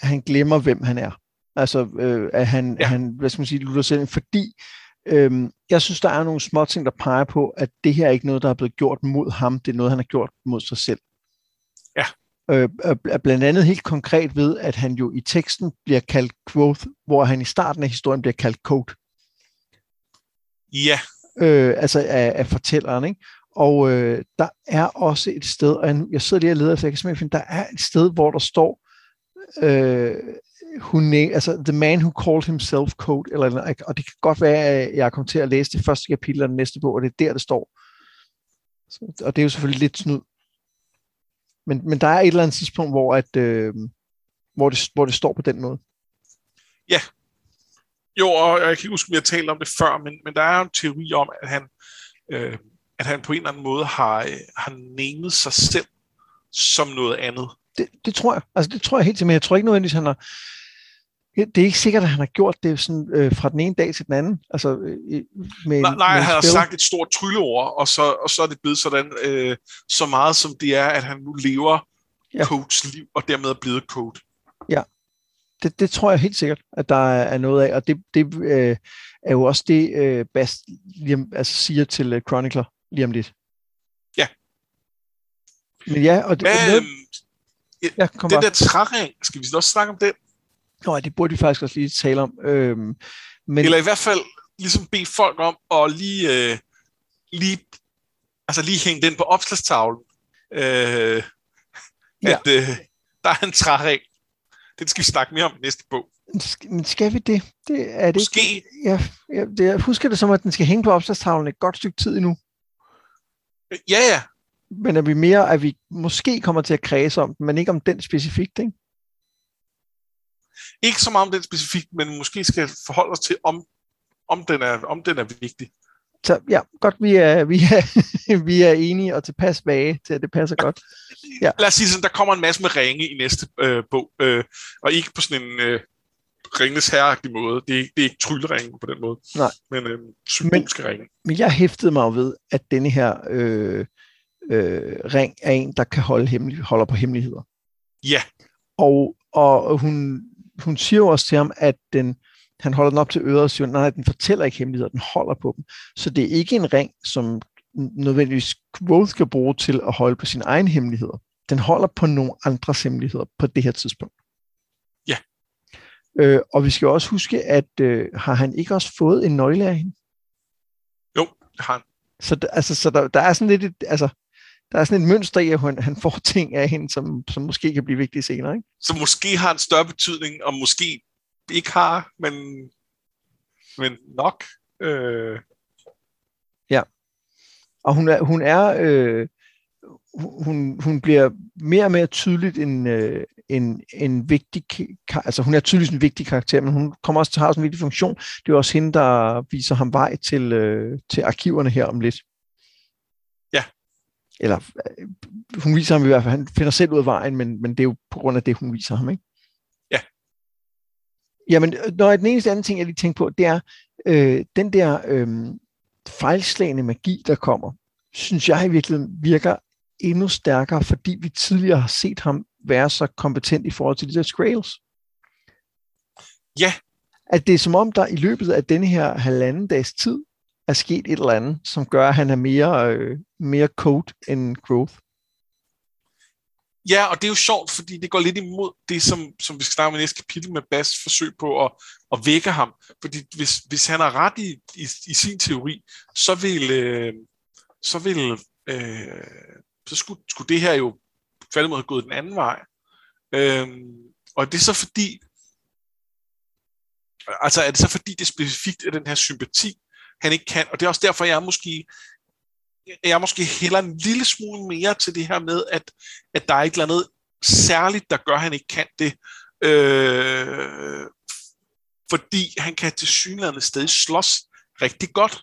han glemmer, hvem han er. Altså, øh, at han, ja. han, hvad skal man sige, lutter selv, fordi øh, jeg synes, der er nogle små ting, der peger på, at det her er ikke noget, der er blevet gjort mod ham, det er noget, han har gjort mod sig selv. Øh, er blandt andet helt konkret ved, at han jo i teksten bliver kaldt quote, hvor han i starten af historien bliver kaldt code. Ja. Øh, altså af, af fortælleren, ikke? Og øh, der er også et sted, og jeg, jeg sidder lige og leder efter, jeg kan simpelthen finde, der er et sted, hvor der står, øh, hun, altså The Man Who Called Himself Code, eller, og det kan godt være, at jeg kommer til at læse det første kapitel af den næste bog, og det er der, det står. Og det er jo selvfølgelig lidt snyd. Men, men der er et eller andet tidspunkt, hvor, at, øh, hvor, det, hvor det står på den måde. Ja. Jo, og jeg kan ikke huske, om jeg har talt om det før, men, men der er en teori om, at han, øh, at han på en eller anden måde har, øh, har namet sig selv som noget andet. Det, det tror jeg. Altså, det tror jeg helt til, men jeg tror ikke nødvendigvis, han har det er ikke sikkert, at han har gjort det sådan, øh, fra den ene dag til den anden. Altså, øh, med, nej, nej med han har sagt et stort trylleord, og så, og så er det blevet sådan, øh, så meget som det er, at han nu lever ja. coach liv, og dermed er blevet coach. Ja, det, det tror jeg helt sikkert, at der er noget af, og det, det øh, er jo også det, øh, Bast lige, altså, siger til uh, Chronicler lige om lidt. Ja. Men ja, og det, Men, noget, ja, den bare. der træring, skal vi også snakke om den? Nå, det burde vi faktisk også lige tale om. Øhm, men... Eller i hvert fald ligesom bede folk om at lige, øh, lige, altså lige hænge den på opslagstavlen. Øh, ja. At øh, der er en træring. Den skal vi snakke mere om i næste bog. Men skal vi det? det er det Måske. Ikke? Ja, ja, det, jeg husker det som, at den skal hænge på opslagstavlen et godt stykke tid endnu. Ja, ja. Men er vi mere, at vi måske kommer til at kredse om den, men ikke om den specifikt, ikke? Ikke så meget om den specifikt, men måske skal forholde os til, om, om, den, er, om den er vigtig. Så ja, godt, vi er, vi er, vi er enige og tilpas vage til, at det passer godt. Ja. Lad os sige sådan, der kommer en masse med ringe i næste øh, bog, øh, og ikke på sådan en øh, ringenes herreagtig måde. Det er, det er ikke trylleringe på den måde, Nej. men øh, symbolske men, ringe. Men jeg hæftede mig ved, at denne her øh, øh, ring er en, der kan holde hemmelig, holder på hemmeligheder. Ja. Og, og hun hun siger jo også til ham, at den, han holder den op til øret og siger, nej, den fortæller ikke hemmeligheder, den holder på dem. Så det er ikke en ring, som nødvendigvis Quoth skal bruge til at holde på sin egen hemmeligheder. Den holder på nogle andres hemmeligheder på det her tidspunkt. Ja. Øh, og vi skal også huske, at øh, har han ikke også fået en nøgle af hende? Jo, det har han. Så, altså, så der, der er sådan lidt, et, altså, der er sådan et mønster i, at han, han får ting af hende, som, som måske kan blive vigtige senere. Ikke? Som måske har en større betydning, og måske ikke har, men, men nok. Øh. Ja. Og hun er, hun er øh, hun, hun bliver mere og mere tydeligt en, øh, en, en vigtig, altså hun er tydeligvis en vigtig karakter, men hun kommer også til at have en vigtig funktion. Det er også hende, der viser ham vej til, øh, til arkiverne her om lidt. Eller øh, hun viser ham i hvert fald, han finder selv ud af vejen, men, men det er jo på grund af det, hun viser ham, ikke? Ja. Jamen, når den eneste anden ting, jeg lige tænker på, det er øh, den der øh, fejlslagende magi, der kommer, synes jeg i virkeligheden virker endnu stærkere, fordi vi tidligere har set ham være så kompetent i forhold til de der Scrails. Ja. At det er som om, der i løbet af denne her halvanden dags tid, er sket et eller andet, som gør, at han er mere, øh, mere code end growth. Ja, og det er jo sjovt, fordi det går lidt imod det, som, som vi skal snakke med næste kapitel med Bas forsøg på at, at vække ham. Fordi hvis, hvis han har ret i, i, i sin teori, så vil, øh, så vil øh, så skulle, skulle det her jo tværtimod have gået den anden vej. Øh, og det er så fordi, altså er det så fordi, det specifikt er den her sympati, han ikke kan, og det er også derfor, jeg er måske, jeg måske heller en lille smule mere til det her med, at, at der er et eller andet særligt, der gør, at han ikke kan det. Øh, fordi han kan til synligheden stadig slås rigtig godt.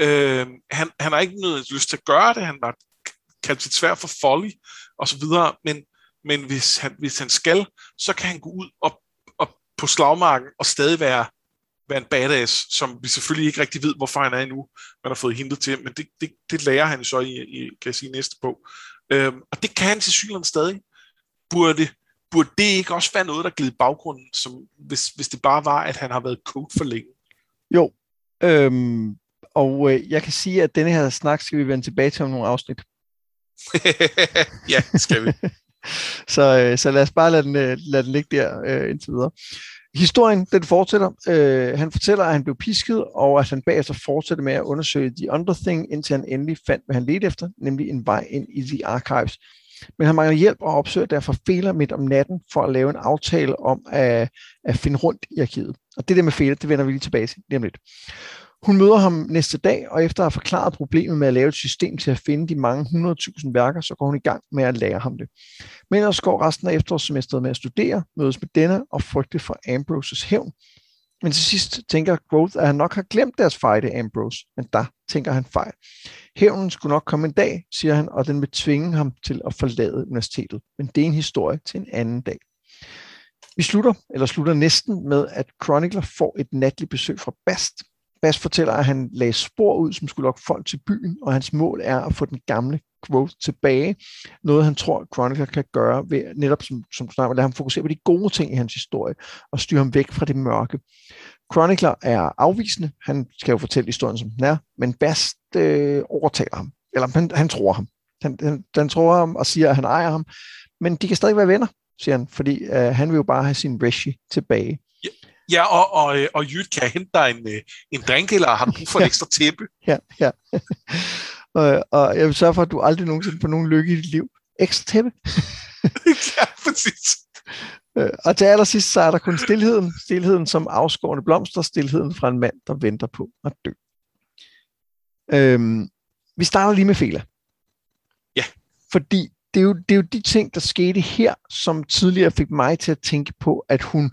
Øh, han, han har ikke noget lyst til at gøre det, han var kaldt sit svær for folly og så videre, men, men hvis, han, hvis han skal, så kan han gå ud og, og på slagmarken og stadig være, være en badass, som vi selvfølgelig ikke rigtig ved, hvorfor han er endnu, man har fået hintet til, men det, det, det lærer han så i, i kan jeg sige, næste bog. Øhm, og det kan han til synligheden stadig. Burde, burde det ikke også være noget, der glider baggrunden, som, hvis, hvis det bare var, at han har været coach for længe? Jo, øhm, og øh, jeg kan sige, at denne her snak skal vi vende tilbage til om nogle afsnit. ja, skal vi. så, øh, så lad os bare lade den, øh, lade den ligge der øh, indtil videre. Historien, den fortsætter. Øh, han fortæller, at han blev pisket, og at han bagefter fortsatte med at undersøge The Underthing, indtil han endelig fandt, hvad han ledte efter, nemlig en vej ind i The Archives. Men han mangler hjælp og opsøger derfor Fela midt om natten for at lave en aftale om at, at finde rundt i arkivet. Og det der med Fela, det vender vi lige tilbage til lige om lidt. Hun møder ham næste dag, og efter at have forklaret problemet med at lave et system til at finde de mange 100.000 værker, så går hun i gang med at lære ham det. Men ellers går resten af efterårssemesteret med at studere, mødes med denne og frygte for Ambroses hævn. Men til sidst tænker Growth, at han nok har glemt deres fejde Ambrose, men der tænker han fejl. Hævnen skulle nok komme en dag, siger han, og den vil tvinge ham til at forlade universitetet. Men det er en historie til en anden dag. Vi slutter, eller slutter næsten med, at Chronicler får et natligt besøg fra Bast, Bas fortæller, at han lagde spor ud, som skulle lokke folk til byen, og hans mål er at få den gamle growth tilbage. Noget, han tror, Chronicle kan gøre ved netop, som, som du snakker, lade ham fokusere på de gode ting i hans historie, og styre ham væk fra det mørke. Chronicler er afvisende. Han skal jo fortælle historien, som den er, men Bast øh, overtaler ham. Eller han, han tror ham. Han, han, han tror ham og siger, at han ejer ham. Men de kan stadig være venner, siger han, fordi øh, han vil jo bare have sin Reshi tilbage. Ja, og, og, øh, og Jyt, kan hente dig en, øh, en drink, eller har du brug for en ekstra tæppe? ja, ja. og, og jeg vil sørge for, at du aldrig nogensinde får nogen lykke i dit liv. Ekstra tæppe. ja, præcis. Øh, og til allersidst, så er der kun stillheden. Stillheden som afskårende blomster. Stillheden fra en mand, der venter på at dø. Øhm, vi starter lige med Fela. Ja. Fordi det er, jo, det er jo de ting, der skete her, som tidligere fik mig til at tænke på, at hun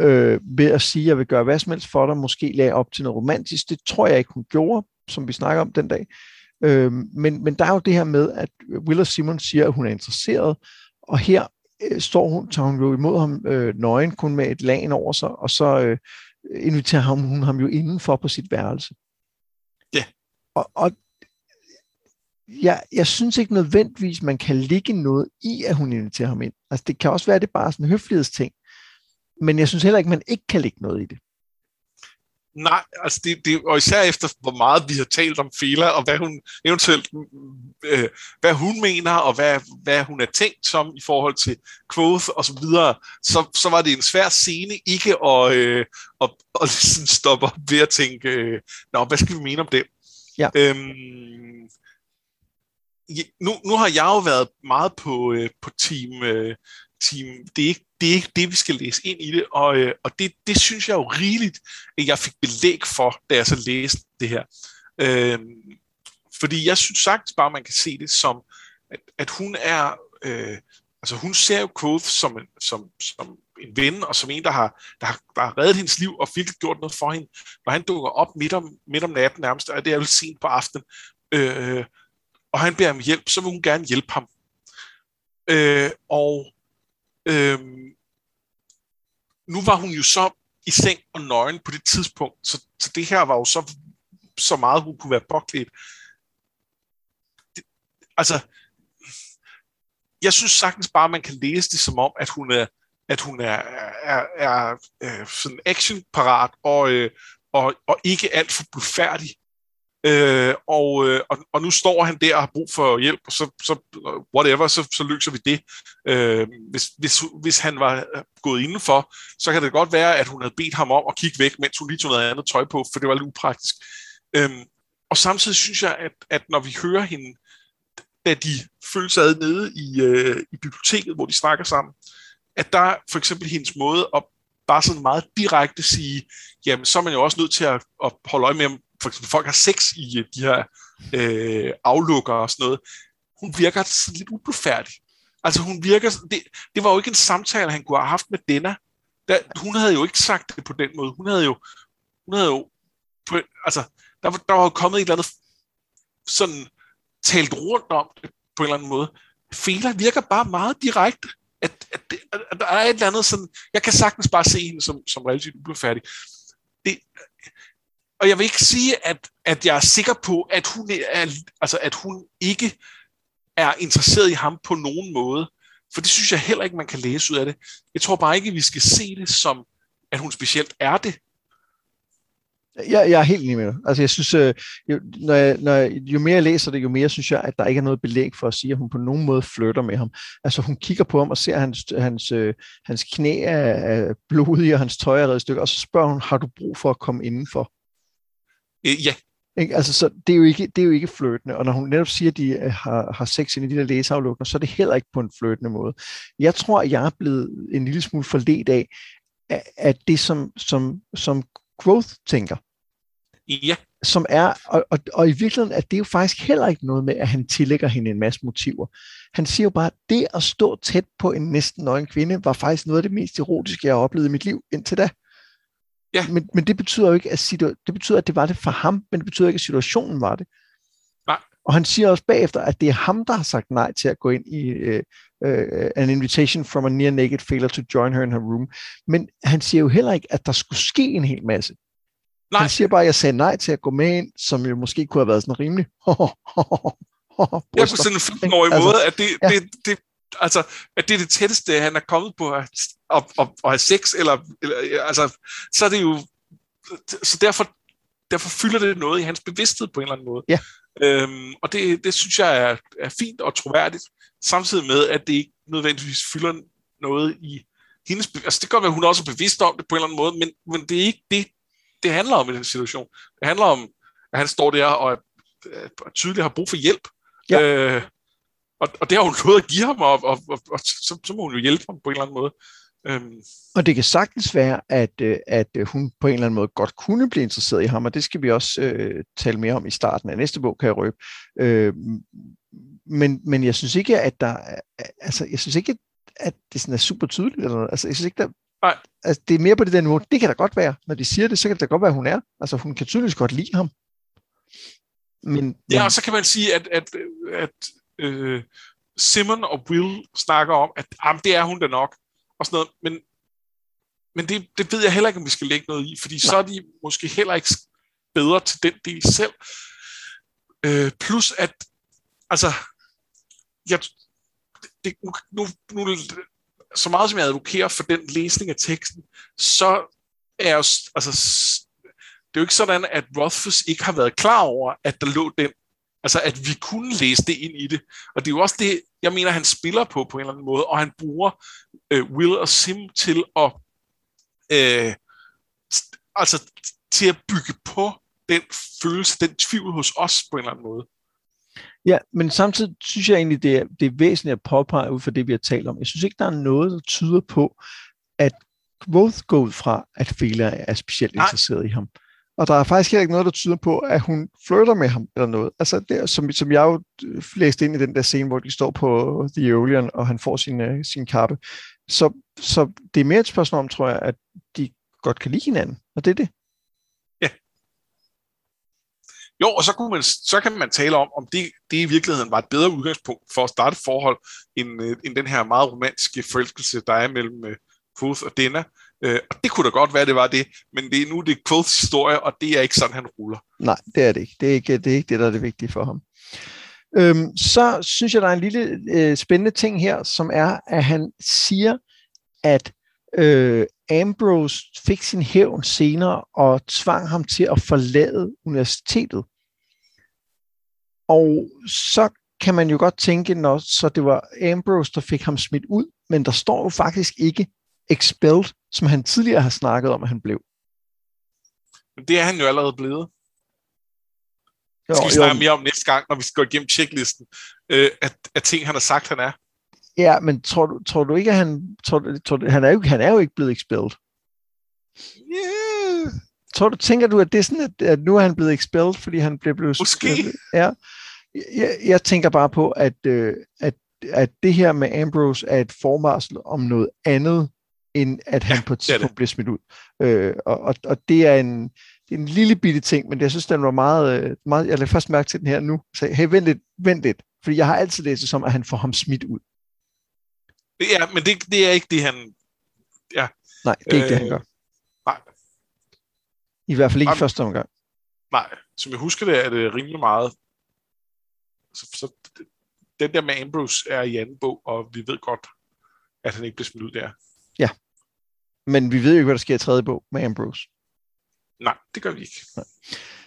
øh, ved at sige, at jeg vil gøre hvad som helst for dig, måske lagde op til noget romantisk. Det tror jeg ikke, hun gjorde, som vi snakker om den dag. Øh, men, men der er jo det her med, at Willa Simon siger, at hun er interesseret, og her øh, står hun, tager hun jo imod ham øh, nøgen, kun med et lag over sig, og så øh, inviterer ham, hun ham jo indenfor på sit værelse. Ja. Og, og jeg, jeg synes ikke nødvendigvis, man kan ligge noget i, at hun inviterer ham ind. Altså det kan også være, at det er bare sådan en høflighedsting men jeg synes heller ikke, man ikke kan lægge noget i det. Nej, altså det, det, og især efter hvor meget vi har talt om Fela, og hvad hun eventuelt, øh, hvad hun mener, og hvad, hvad hun er tænkt som i forhold til Quoth og så videre, så, så var det en svær scene ikke at, øh, at, at sådan stoppe op ved at tænke, øh, nå, hvad skal vi mene om det? Ja. Øhm, nu, nu har jeg jo været meget på, øh, på team, øh, team det, er ikke, det er ikke det, vi skal læse ind i det, og, øh, og det, det synes jeg jo rigeligt, at jeg fik belæg for, da jeg så læste det her. Øh, fordi jeg synes sagtens bare, man kan se det som, at, at hun er øh, Altså hun ser jo Quoth som en, som, som en ven, og som en, der har, der, har, der har reddet hendes liv og virkelig gjort noget for hende. Når han dukker op midt om, midt om natten nærmest, og det er jo sent på aftenen, øh, og han beder om hjælp, så vil hun gerne hjælpe ham. Øh, og Øhm, nu var hun jo så i seng og nøgen på det tidspunkt, så, så det her var jo så, så meget, hun kunne være påklædt. Det, altså, jeg synes sagtens bare, at man kan læse det som om, at hun er, at hun er, er, er, er sådan actionparat og, øh, og, og ikke alt for blufærdig. Øh, og, øh, og, og nu står han der og har brug for hjælp, og så, så whatever, så, så løser vi det. Øh, hvis, hvis, hvis han var gået indenfor, så kan det godt være, at hun havde bedt ham om at kigge væk, mens hun lige tog noget andet tøj på, for det var lidt upraktisk. Øh, og samtidig synes jeg, at, at når vi hører hende, da de føles ad nede i, øh, i biblioteket, hvor de snakker sammen, at der for eksempel hendes måde at bare sådan meget direkte sige, jamen så er man jo også nødt til at, at holde øje med, om for eksempel folk har sex i øh, de her øh, aflukker og sådan noget. Hun virker sådan lidt ublufærdig. Altså hun virker, det, det var jo ikke en samtale, han kunne have haft med Denna. Der, hun havde jo ikke sagt det på den måde. Hun havde jo, hun havde jo på, altså, der, der var jo kommet et eller andet sådan talt rundt om det på en eller anden måde. Fela virker bare meget direkte. At, at, det, at der er et eller andet sådan, jeg kan sagtens bare se hende som, som relativt ublufærdig. Det, og jeg vil ikke sige, at, at jeg er sikker på, at hun, er, altså, at hun ikke er interesseret i ham på nogen måde. For det synes jeg heller ikke, man kan læse ud af det. Jeg tror bare ikke, at vi skal se det som, at hun specielt er det. Jeg, jeg er helt enig med dig. Altså, jeg synes, øh, jo, når jeg, når jeg, jo mere jeg læser det, jo mere synes jeg, at der ikke er noget belæg for at sige, at hun på nogen måde flytter med ham. Altså, hun kigger på ham og ser, at hans, hans, øh, hans knæ er blodige, og hans tøj er reddet stykker, og så spørger hun, har du brug for at komme indenfor? Øh, ja. Ikke? Altså, så det er, jo ikke, det er jo ikke flirtende, og når hun netop siger, at de øh, har, har sex ind i de der læseaflukker, så er det heller ikke på en flirtende måde. Jeg tror, at jeg er blevet en lille smule forledt af, at det, som, som, som Growth tænker, Ja. Som er, og, og, og i virkeligheden er det jo faktisk heller ikke noget med, at han tillægger hende en masse motiver. Han siger jo bare, at det at stå tæt på en næsten nøgen kvinde, var faktisk noget af det mest erotiske, jeg har oplevet i mit liv indtil da. Ja. Men, men det betyder jo ikke, at, situ- det betyder, at det var det for ham, men det betyder ikke, at situationen var det. Nej. Og han siger også bagefter, at det er ham, der har sagt nej til at gå ind i uh, uh, an invitation from a near naked failure to join her in her room. Men han siger jo heller ikke, at der skulle ske en hel masse. Nej. Han siger bare, at jeg sagde nej til at gå med ind, som jo måske kunne have været sådan rimelig. ja, på sådan en 15-årig altså, måde, at det, ja. det, det, altså, at det er det tætteste, han er kommet på at, at, at, at have sex, eller, eller, altså, så er det jo, så derfor, derfor fylder det noget i hans bevidsthed på en eller anden måde. Ja. Øhm, og det, det synes jeg er, er fint og troværdigt, samtidig med, at det ikke nødvendigvis fylder noget i hendes, altså det kan godt være, at hun også er bevidst om det på en eller anden måde, men, men det er ikke det, det handler om i den situation. Det handler om, at han står der og tydeligt har brug for hjælp. Ja. Øh, og, og det har hun lovet at give ham, og, og, og, og så, så må hun jo hjælpe ham på en eller anden måde. Øhm. Og det kan sagtens være, at, øh, at hun på en eller anden måde godt kunne blive interesseret i ham, og det skal vi også øh, tale mere om i starten af næste bog, kan jeg røbe. Øh, men, men jeg synes ikke, at der, altså, jeg synes ikke, at det sådan er super tydeligt. Eller noget. Altså, jeg synes ikke, der, Nej. Altså, det er mere på det der niveau. Det kan da godt være. Når de siger det, så kan det da godt være, at hun er. Altså, hun kan tydeligvis godt lide ham. Men, ja, og så kan man sige, at, at, at øh, Simon og Will snakker om, at ah, jamen, det er hun da nok, og sådan noget. Men, men det, det ved jeg heller ikke, om vi skal lægge noget i, fordi Nej. så er de måske heller ikke bedre til den del selv. Øh, plus at, altså, jeg, det, nu, nu, nu så meget som jeg advokerer for den læsning af teksten, så er jeg, altså, det er jo ikke sådan, at Rothfuss ikke har været klar over, at der lå den, altså at vi kunne læse det ind i det. Og det er jo også det, jeg mener, han spiller på på en eller anden måde, og han bruger øh, Will og Sim til at, øh, altså til at bygge på den følelse, den tvivl hos os på en eller anden måde. Ja, men samtidig synes jeg egentlig, det er, det er væsentligt at påpege ud fra det, vi har talt om. Jeg synes ikke, der er noget, der tyder på, at Quoth går ud fra, at Fela er specielt Nej. interesseret i ham. Og der er faktisk heller ikke noget, der tyder på, at hun flirter med ham eller noget. Altså, det, som, som jeg jo øh, læste ind i den der scene, hvor de står på The Aeolian, og han får sin, uh, sin kappe. Så, så det er mere et spørgsmål om, tror jeg, at de godt kan lide hinanden, og det er det. Ja. Jo, og så, kunne man, så kan man tale om, om det, det i virkeligheden var et bedre udgangspunkt for at starte et forhold, end, øh, end den her meget romantiske forelskelse, der er mellem uh, og Dena. Øh, og det kunne da godt være, det var det, men det er nu det er historie, og det er ikke sådan, han ruller. Nej, det er det ikke. Det er ikke det, er ikke det der er det vigtige for ham. Øhm, så synes jeg, der er en lille øh, spændende ting her, som er, at han siger, at øh, Ambrose fik sin hævn senere og tvang ham til at forlade universitetet. Og så kan man jo godt tænke, når så det var Ambrose, der fik ham smidt ud, men der står jo faktisk ikke expelled, som han tidligere har snakket om, at han blev. Det er han jo allerede blevet. Det skal vi snakke mere om næste gang, når vi skal gå igennem checklisten, øh, at, at ting, han har sagt, han er. Ja, men tror du, tror du ikke, at han, tror, tror, han, er jo, han er jo ikke blevet expelled? Yeah. Tror du, tænker du, at det er sådan, at, at nu er han blevet expelled, fordi han blev blevet... Måske. Ja. Jeg, jeg tænker bare på, at, øh, at, at det her med Ambrose er et formarsel om noget andet, end at han ja, på et tidspunkt bliver smidt ud. Øh, og, og, og det er en, det er en lille bitte ting, men jeg synes, den var meget, øh, meget jeg lader først mærke til den her nu. Så hey, vent lidt, vent lidt. Fordi jeg har altid læst det som, at han får ham smidt ud. Ja, men det, det er ikke det, han... Ja. Nej, det er ikke øh, det, han øh, gør. Nej. I hvert fald ikke i første omgang. Nej, som jeg husker det, er det rimelig meget. Så, så den der med Ambrose er i anden bog, og vi ved godt, at han ikke bliver smidt ud der. Ja. Men vi ved jo ikke, hvad der sker i tredje bog med Ambrose. Nej, det gør vi ikke. Nej.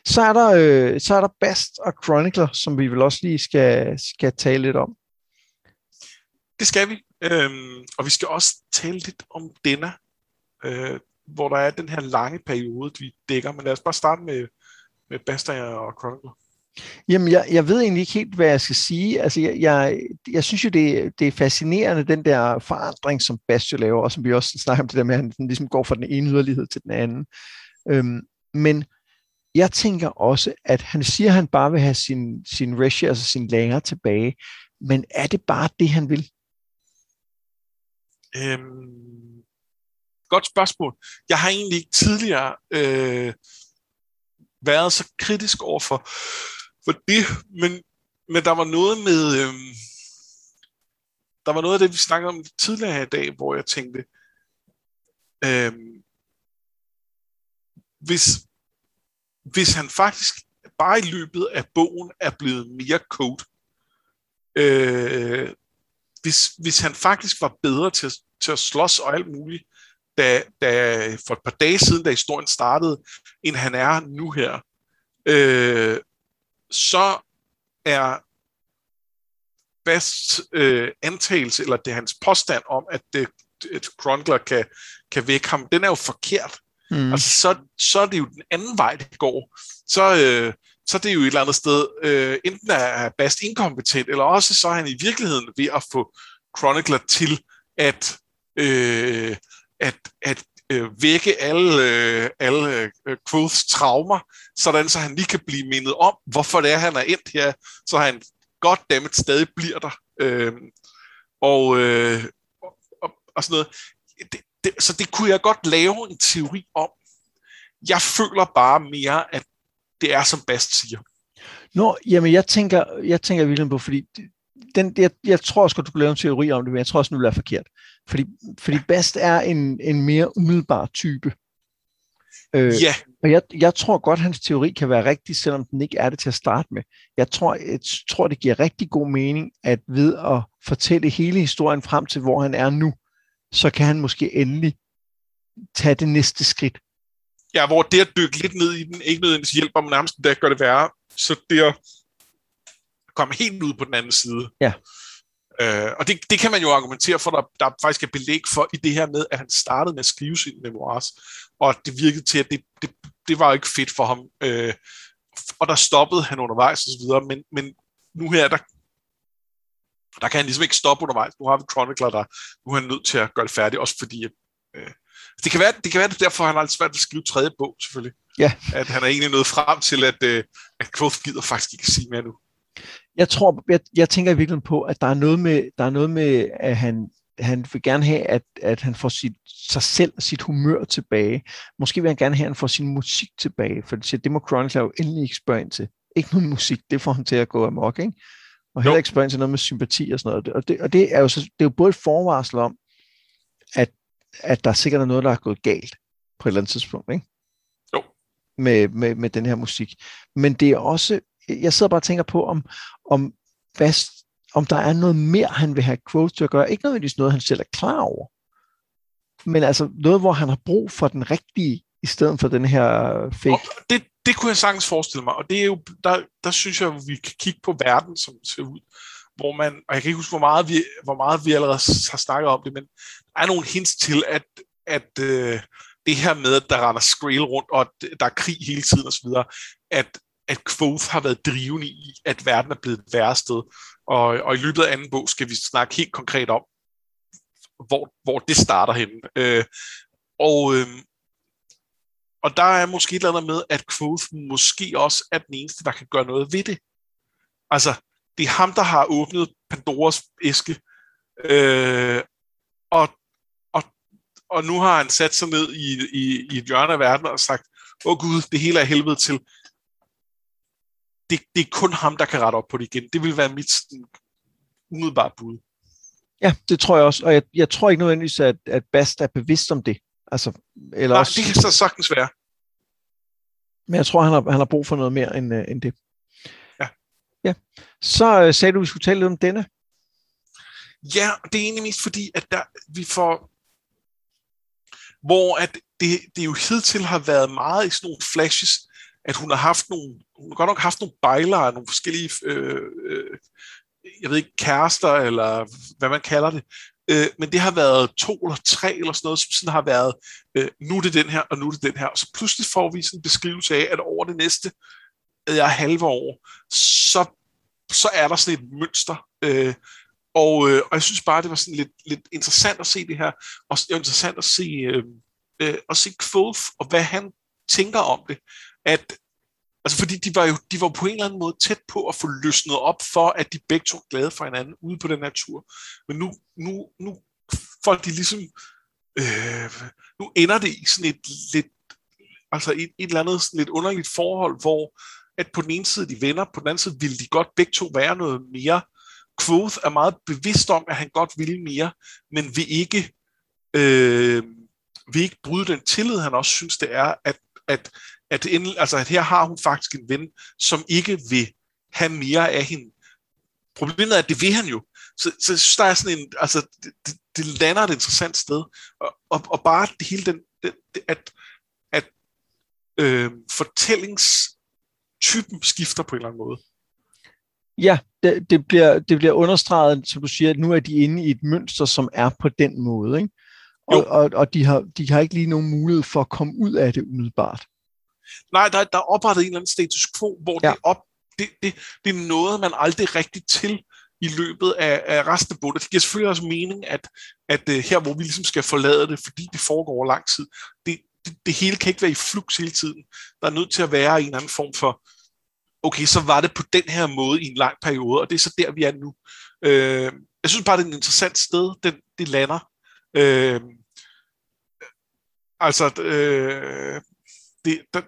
Så er der, øh, så er der Bast og Chronicler, som vi vel også lige skal, skal tale lidt om. Det skal vi. Øhm, og vi skal også tale lidt om denne, øh, hvor der er den her lange periode, vi dækker. Men lad os bare starte med, med Basta og Chronicle. Jamen, jeg, jeg ved egentlig ikke helt, hvad jeg skal sige. Altså, jeg, jeg, jeg synes jo, det, det er fascinerende, den der forandring, som Bastio laver, og som vi også snakker om det der med, at han ligesom går fra den ene yderlighed til den anden. Øhm, men jeg tænker også, at han siger, at han bare vil have sin, sin Reshi, altså sin længere tilbage. Men er det bare det, han vil? Øhm, godt spørgsmål. Jeg har egentlig ikke tidligere øh, været så kritisk overfor for for det, men, men der var noget med, øhm, der var noget af det, vi snakkede om tidligere i dag, hvor jeg tænkte, øhm, hvis, hvis han faktisk bare i løbet af bogen er blevet mere code, øh, hvis, hvis han faktisk var bedre til, til at slås og alt muligt, da, da, for et par dage siden, da historien startede, end han er nu her, øh, så er Basts øh, antagelse, eller det er hans påstand om, at, det, at Chronicler kan, kan vække ham, den er jo forkert. Mm. Altså, så, så er det jo den anden vej, det går. Så, øh, så er det jo et eller andet sted, øh, enten er Bast inkompetent, eller også så er han i virkeligheden ved at få Chronicler til at, øh, at, at øh, vække alle, øh, alle øh, Quoths traumer, sådan så han lige kan blive mindet om, hvorfor det er, han er endt her, så han goddammit stadig bliver der. Øh, og, øh, og, og sådan noget. Det, det, så det kunne jeg godt lave en teori om. Jeg føler bare mere, at det er, som Bast siger. Nå, jamen jeg tænker, jeg tænker virkelig på, fordi den, jeg, jeg tror også godt, du kunne lave en teori om det, men jeg tror også, den vil være forkert. Fordi, fordi Bast er en, en mere umiddelbar type. Øh, ja. Og jeg, jeg tror godt, hans teori kan være rigtig, selvom den ikke er det til at starte med. Jeg tror, jeg tror, det giver rigtig god mening, at ved at fortælle hele historien frem til, hvor han er nu, så kan han måske endelig tage det næste skridt. Ja, hvor det at dykke lidt ned i den, ikke nødvendigvis hjælper, men nærmest der gør det værre. Så det at komme helt ud på den anden side. Ja. Øh, og det, det kan man jo argumentere for, der, der faktisk er belæg for i det her med, at han startede med at skrive sine memoirs, og det virkede til, at det, det, det var ikke fedt for ham. Øh, og der stoppede han undervejs videre, men, men nu her, der, der kan han ligesom ikke stoppe undervejs. Nu har vi Chronicler, der nu er han nødt til at gøre det færdigt, også fordi at, øh, Det kan være, det kan være det derfor, han har lidt svært at skrive tredje bog, selvfølgelig. Ja. At han er egentlig nået frem til, at, øh, at Quoth gider faktisk ikke sige mere nu. Jeg tror, jeg, jeg tænker i virkeligheden på, at der er noget med, der er noget med at han, han vil gerne have, at, at han får sit, sig selv og sit humør tilbage. Måske vil han gerne have, at han får sin musik tilbage, for det, siger, det må Chronicle jo endelig ikke spørge ind til. Ikke noget musik, det får han til at gå amok, ikke? Og heller ikke spørge ind til noget med sympati og sådan noget. Og det, og det er jo, så, det er jo både et forvarsel om, at, at der sikkert er noget, der er gået galt på et eller andet tidspunkt, ikke? Jo. Med, med, med den her musik. Men det er også, jeg sidder bare og tænker på, om, om, hvad, om der er noget mere, han vil have quotes til at gøre. Ikke nødvendigvis noget, han selv er klar over. Men altså noget, hvor han har brug for den rigtige, i stedet for den her fake. Og det, det kunne jeg sagtens forestille mig, og det er jo, der, der synes jeg, at vi kan kigge på verden, som ser ud, hvor man, og jeg kan ikke huske, hvor meget vi, hvor meget vi allerede har snakket om det, men der er nogle hints til, at, at øh, det her med, at der render Skrill rundt, og at der er krig hele tiden osv., at, at Quoth har været drivende i, at verden er blevet et værre sted. Og, og i løbet af anden bog skal vi snakke helt konkret om, hvor, hvor det starter henne. Øh, og, øh, og der er måske et eller andet med, at Quoth måske også er den eneste, der kan gøre noget ved det. Altså, det er ham, der har åbnet Pandoras æske, øh, og, og, og nu har han sat sig ned i, i, i et hjørne af verden og sagt, åh gud, det hele er helvede til. Det, det er kun ham, der kan rette op på det igen. Det vil være mit sådan, umiddelbare bud. Ja, det tror jeg også, og jeg, jeg tror ikke nødvendigvis, at, at Bast er bevidst om det. Altså, eller Nej, også, det kan så sagtens være. Men jeg tror, han har, han har brug for noget mere end, uh, end det. Ja. ja. Så uh, sagde du, at vi skulle tale lidt om denne. Ja, det er egentlig mest fordi, at der, vi får... Hvor at det, det jo hidtil har været meget i sådan nogle flashes, at hun har haft nogle, hun har godt nok haft nogle bejlere, nogle forskellige, øh, øh, jeg ved ikke, kærester, eller hvad man kalder det, øh, men det har været to eller tre eller sådan noget, som sådan har været, øh, nu er det den her, og nu er det den her, og så pludselig får vi sådan en beskrivelse af, at over det næste ja, halve år, så, så er der sådan et mønster, øh, og, øh, og jeg synes bare, det var sådan lidt, lidt interessant at se det her, og det var interessant at se, øh, øh, at se Kvulf, og hvad han tænker om det, at Altså fordi de var jo de var på en eller anden måde tæt på at få løsnet op for, at de begge to glade for hinanden ude på den her tur. Men nu, nu, nu får de ligesom, øh, nu ender det i sådan et lidt, altså et, et eller andet sådan lidt underligt forhold, hvor at på den ene side de venner, på den anden side ville de godt begge to være noget mere. Quoth er meget bevidst om, at han godt vil mere, men vil ikke, øh, vil ikke bryde den tillid, han også synes, det er, at, at at, ind, altså, at her har hun faktisk en ven, som ikke vil have mere af hende. Problemet er, at det vil han jo. Så, så jeg synes, der er sådan en, altså, det, det lander et interessant sted. Og, og, og bare det hele, den, den at, at øh, fortællingstypen skifter på en eller anden måde. Ja, det, det, bliver, det bliver understreget, som du siger, at nu er de inde i et mønster, som er på den måde. Ikke? Og, og, og de, har, de har ikke lige nogen mulighed for at komme ud af det umiddelbart. Nej, der, der er oprettet en eller anden status quo, hvor ja. det, op, det, det, det er noget, man aldrig rigtig til i løbet af, af resten af bogen. Det giver selvfølgelig også mening, at, at uh, her, hvor vi ligesom skal forlade det, fordi det foregår over lang tid, det, det, det hele kan ikke være i flux hele tiden. Der er nødt til at være en eller anden form for, okay, så var det på den her måde i en lang periode, og det er så der, vi er nu. Uh, jeg synes bare, det er et interessant sted, det, det lander. Uh, altså, øh, det, der,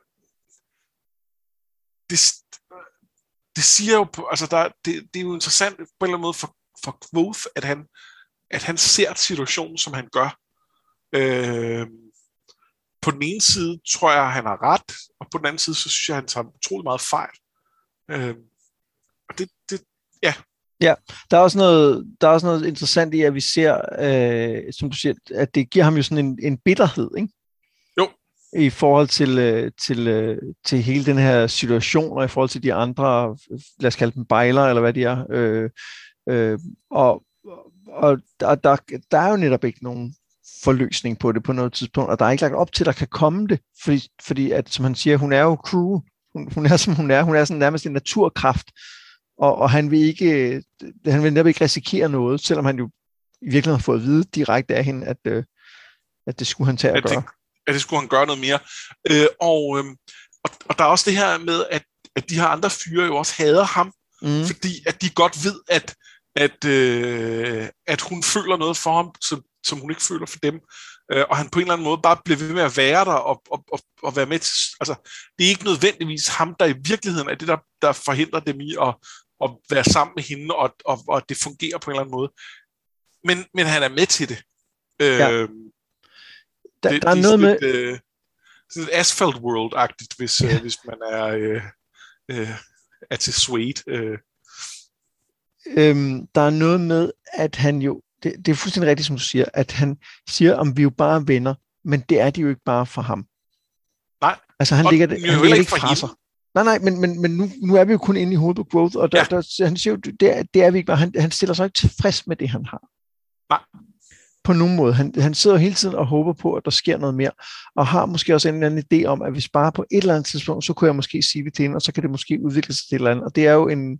det, det siger jo, altså der, det, det er jo interessant på en eller anden måde for, for Quoth, at han, at han ser situationen, som han gør. Øh, på den ene side tror jeg, at han har ret, og på den anden side, så synes jeg, at han tager utrolig meget fejl. Øh, og det, det, ja. Ja, der er også noget, der er også noget interessant i, at vi ser, øh, som du siger, at det giver ham jo sådan en, en bitterhed, ikke? I forhold til, øh, til, øh, til hele den her situation, og i forhold til de andre, lad os kalde dem bejler, eller hvad de er. Øh, øh, og og der, der, der er jo netop ikke nogen forløsning på det på noget tidspunkt, og der er ikke lagt op til, at der kan komme det, fordi, fordi at, som han siger, hun er jo crew, hun, hun er som hun er, hun er sådan nærmest en naturkraft, og, og han vil ikke, han vil netop ikke risikere noget, selvom han jo i virkeligheden har fået at vide direkte af hende, at, øh, at det skulle han tage at gøre. At det skulle han gøre noget mere. Øh, og, øh, og, og der er også det her med, at, at de her andre fyre jo også hader ham, mm. fordi at de godt ved, at, at, øh, at hun føler noget for ham, som, som hun ikke føler for dem. Øh, og han på en eller anden måde bare bliver ved med at være der og, og, og, og være med til... Altså, det er ikke nødvendigvis ham, der i virkeligheden er det, der, der forhindrer dem i at, at være sammen med hende, og, og, og det fungerer på en eller anden måde. Men, men han er med til det. Øh, ja. Der, det, der er noget med... Lidt, øh, sådan Asphalt World-agtigt, hvis, ja. øh, hvis man er, øh, øh, er til Suede. Øh. Øhm, der er noget med, at han jo det, det er fuldstændig rigtigt, som du siger, at han siger, om vi jo bare venner, men det er de jo ikke bare for ham. Nej. Altså han og ligger, han ligger ikke fra sig. Nej, nej, men, men, men nu, nu er vi jo kun inde i hovedet på growth, og der, ja. der, han siger jo, det er, det er vi ikke bare. Han, han stiller sig ikke tilfreds med det, han har. Nej. På nogen måde. Han, han sidder hele tiden og håber på, at der sker noget mere, og har måske også en eller anden idé om, at hvis bare på et eller andet tidspunkt, så kunne jeg måske sige det til hende, og så kan det måske udvikle sig til et eller andet. Og det er jo en,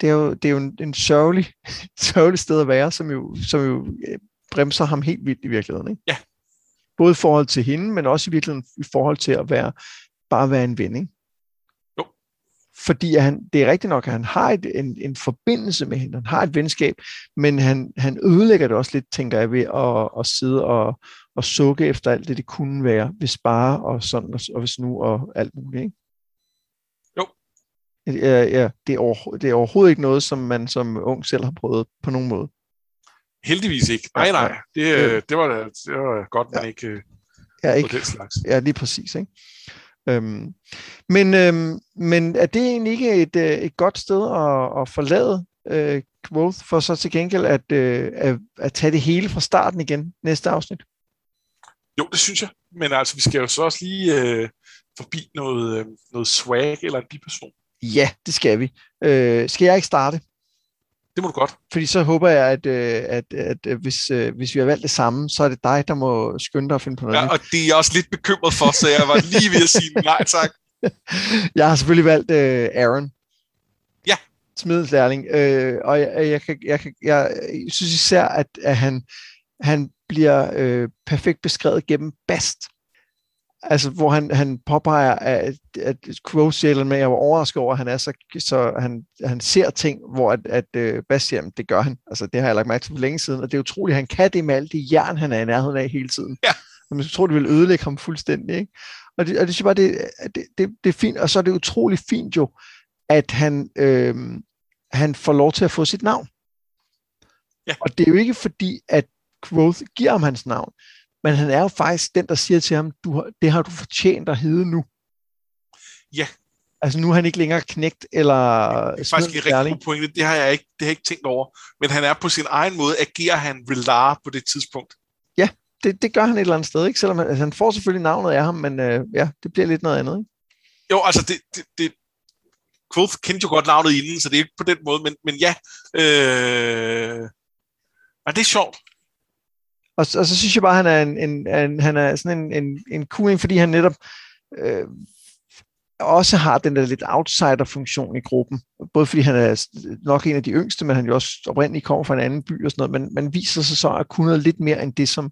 det er jo, det er jo en, en sørgelig, sørgelig sted at være, som jo, som jo øh, bremser ham helt vildt i virkeligheden. Ikke? Ja. Både i forhold til hende, men også i virkeligheden i forhold til at være, bare være en ven. Jo. Fordi han, det er rigtigt nok, at han har et, en, en forbindelse med hende, han har et venskab, men han, han ødelægger det også lidt, tænker jeg, ved at, at sidde og, og sukke efter alt det, det kunne være, hvis bare og sådan, og, og hvis nu og alt muligt. Ikke? Ja, ja, det, er over, det er overhovedet ikke noget, som man som ung selv har prøvet på nogen måde. Heldigvis ikke. Nej, nej. Det, ja. det, var, det var godt, man ja. ikke øh, ja, ikke. Ja, lige præcis. Ikke? Øhm, men, øhm, men er det egentlig ikke et, øh, et godt sted at, at forlade øh, Quoth, for så til gengæld at, øh, at, at tage det hele fra starten igen næste afsnit? Jo, det synes jeg. Men altså, vi skal jo så også lige øh, forbi noget, øh, noget swag eller en biperson. Ja, det skal vi. Øh, skal jeg ikke starte? Det må du godt. Fordi så håber jeg, at, øh, at, at, at øh, hvis, øh, hvis vi har valgt det samme, så er det dig, der må skynde dig at finde på noget. Ja, og det er jeg også lidt bekymret for, så jeg var lige ved at sige nej tak. jeg har selvfølgelig valgt uh, Aaron. Ja. Smidens lærling. Uh, og jeg, jeg, kan, jeg, kan, jeg synes især, at, at han, han bliver uh, perfekt beskrevet gennem Bast altså, hvor han, han påpeger, at, at Quo siger med, jeg var overrasket over, at han er så, så han, han ser ting, hvor at, at uh, Bas siger, det gør han. Altså, det har jeg lagt mærke til for længe siden, og det er utroligt, at han kan det med alt det jern, han er i nærheden af hele tiden. Ja. Og man tror, det vil ødelægge ham fuldstændig, ikke? Og det, og det synes bare, det, det, det, det er fint, og så er det utrolig fint jo, at han, øh, han får lov til at få sit navn. Ja. Og det er jo ikke fordi, at Quoth giver ham hans navn men han er jo faktisk den, der siger til ham, du har, det har du fortjent at hedde nu. Ja. Altså nu er han ikke længere knægt eller Det er faktisk en rigtig god pointe, det har jeg ikke, det har jeg ikke tænkt over. Men han er på sin egen måde, agerer han Relar på det tidspunkt. Ja, det, det gør han et eller andet sted, ikke? Selvom han, altså, han får selvfølgelig navnet af ham, men øh, ja, det bliver lidt noget andet, ikke? Jo, altså det, det, det Quoth kendte jo godt navnet inden, så det er ikke på den måde, men, men ja, øh, og det er sjovt. Og, og så synes jeg bare, at han er, en, en, en, han er sådan en, en, en cool en, fordi han netop øh, også har den der lidt outsider-funktion i gruppen. Både fordi han er nok en af de yngste, men han jo også oprindeligt kommer fra en anden by og sådan noget, men man viser sig så at kunne noget lidt mere end det, som,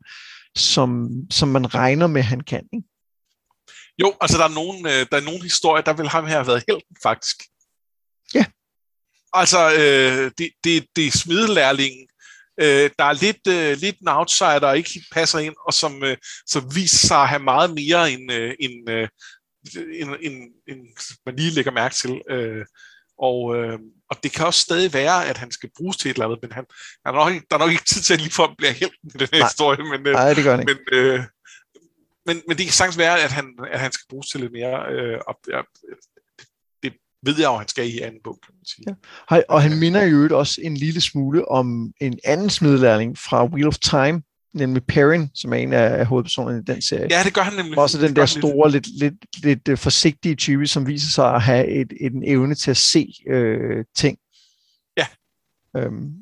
som, som man regner med, han kan. Ikke? Jo, altså der er nogen, øh, der er nogen historier, der vil ham her have været helten, faktisk. Ja. Altså, øh, det, det, det er smidelærlingen, øh, der er lidt, øh, lidt en outsider, der ikke passer ind, og som, øh, som viser sig at have meget mere end, øh, end, øh, end, end, end man lige lægger mærke til. Øh, og, øh, og det kan også stadig være, at han skal bruges til et eller andet, men han, han er nok, der er nok ikke tid til, at lige for at blive helt i den her Nej. historie. Men, øh, Nej, det gør han ikke. Men, øh, men, men det kan sagtens være, at han, at han skal bruges til lidt mere. Øh, og, ja, ved jeg jo, han skal i anden bog, kan man sige. Ja. Og han minder jo også en lille smule om en anden smidlærling fra Wheel of Time, nemlig Perrin, som er en af hovedpersonerne i den serie. Ja, det gør han nemlig. Også den der store, lidt, lidt, lidt, lidt forsigtige type, som viser sig at have et, et, en evne til at se øh, ting. Ja. Øhm,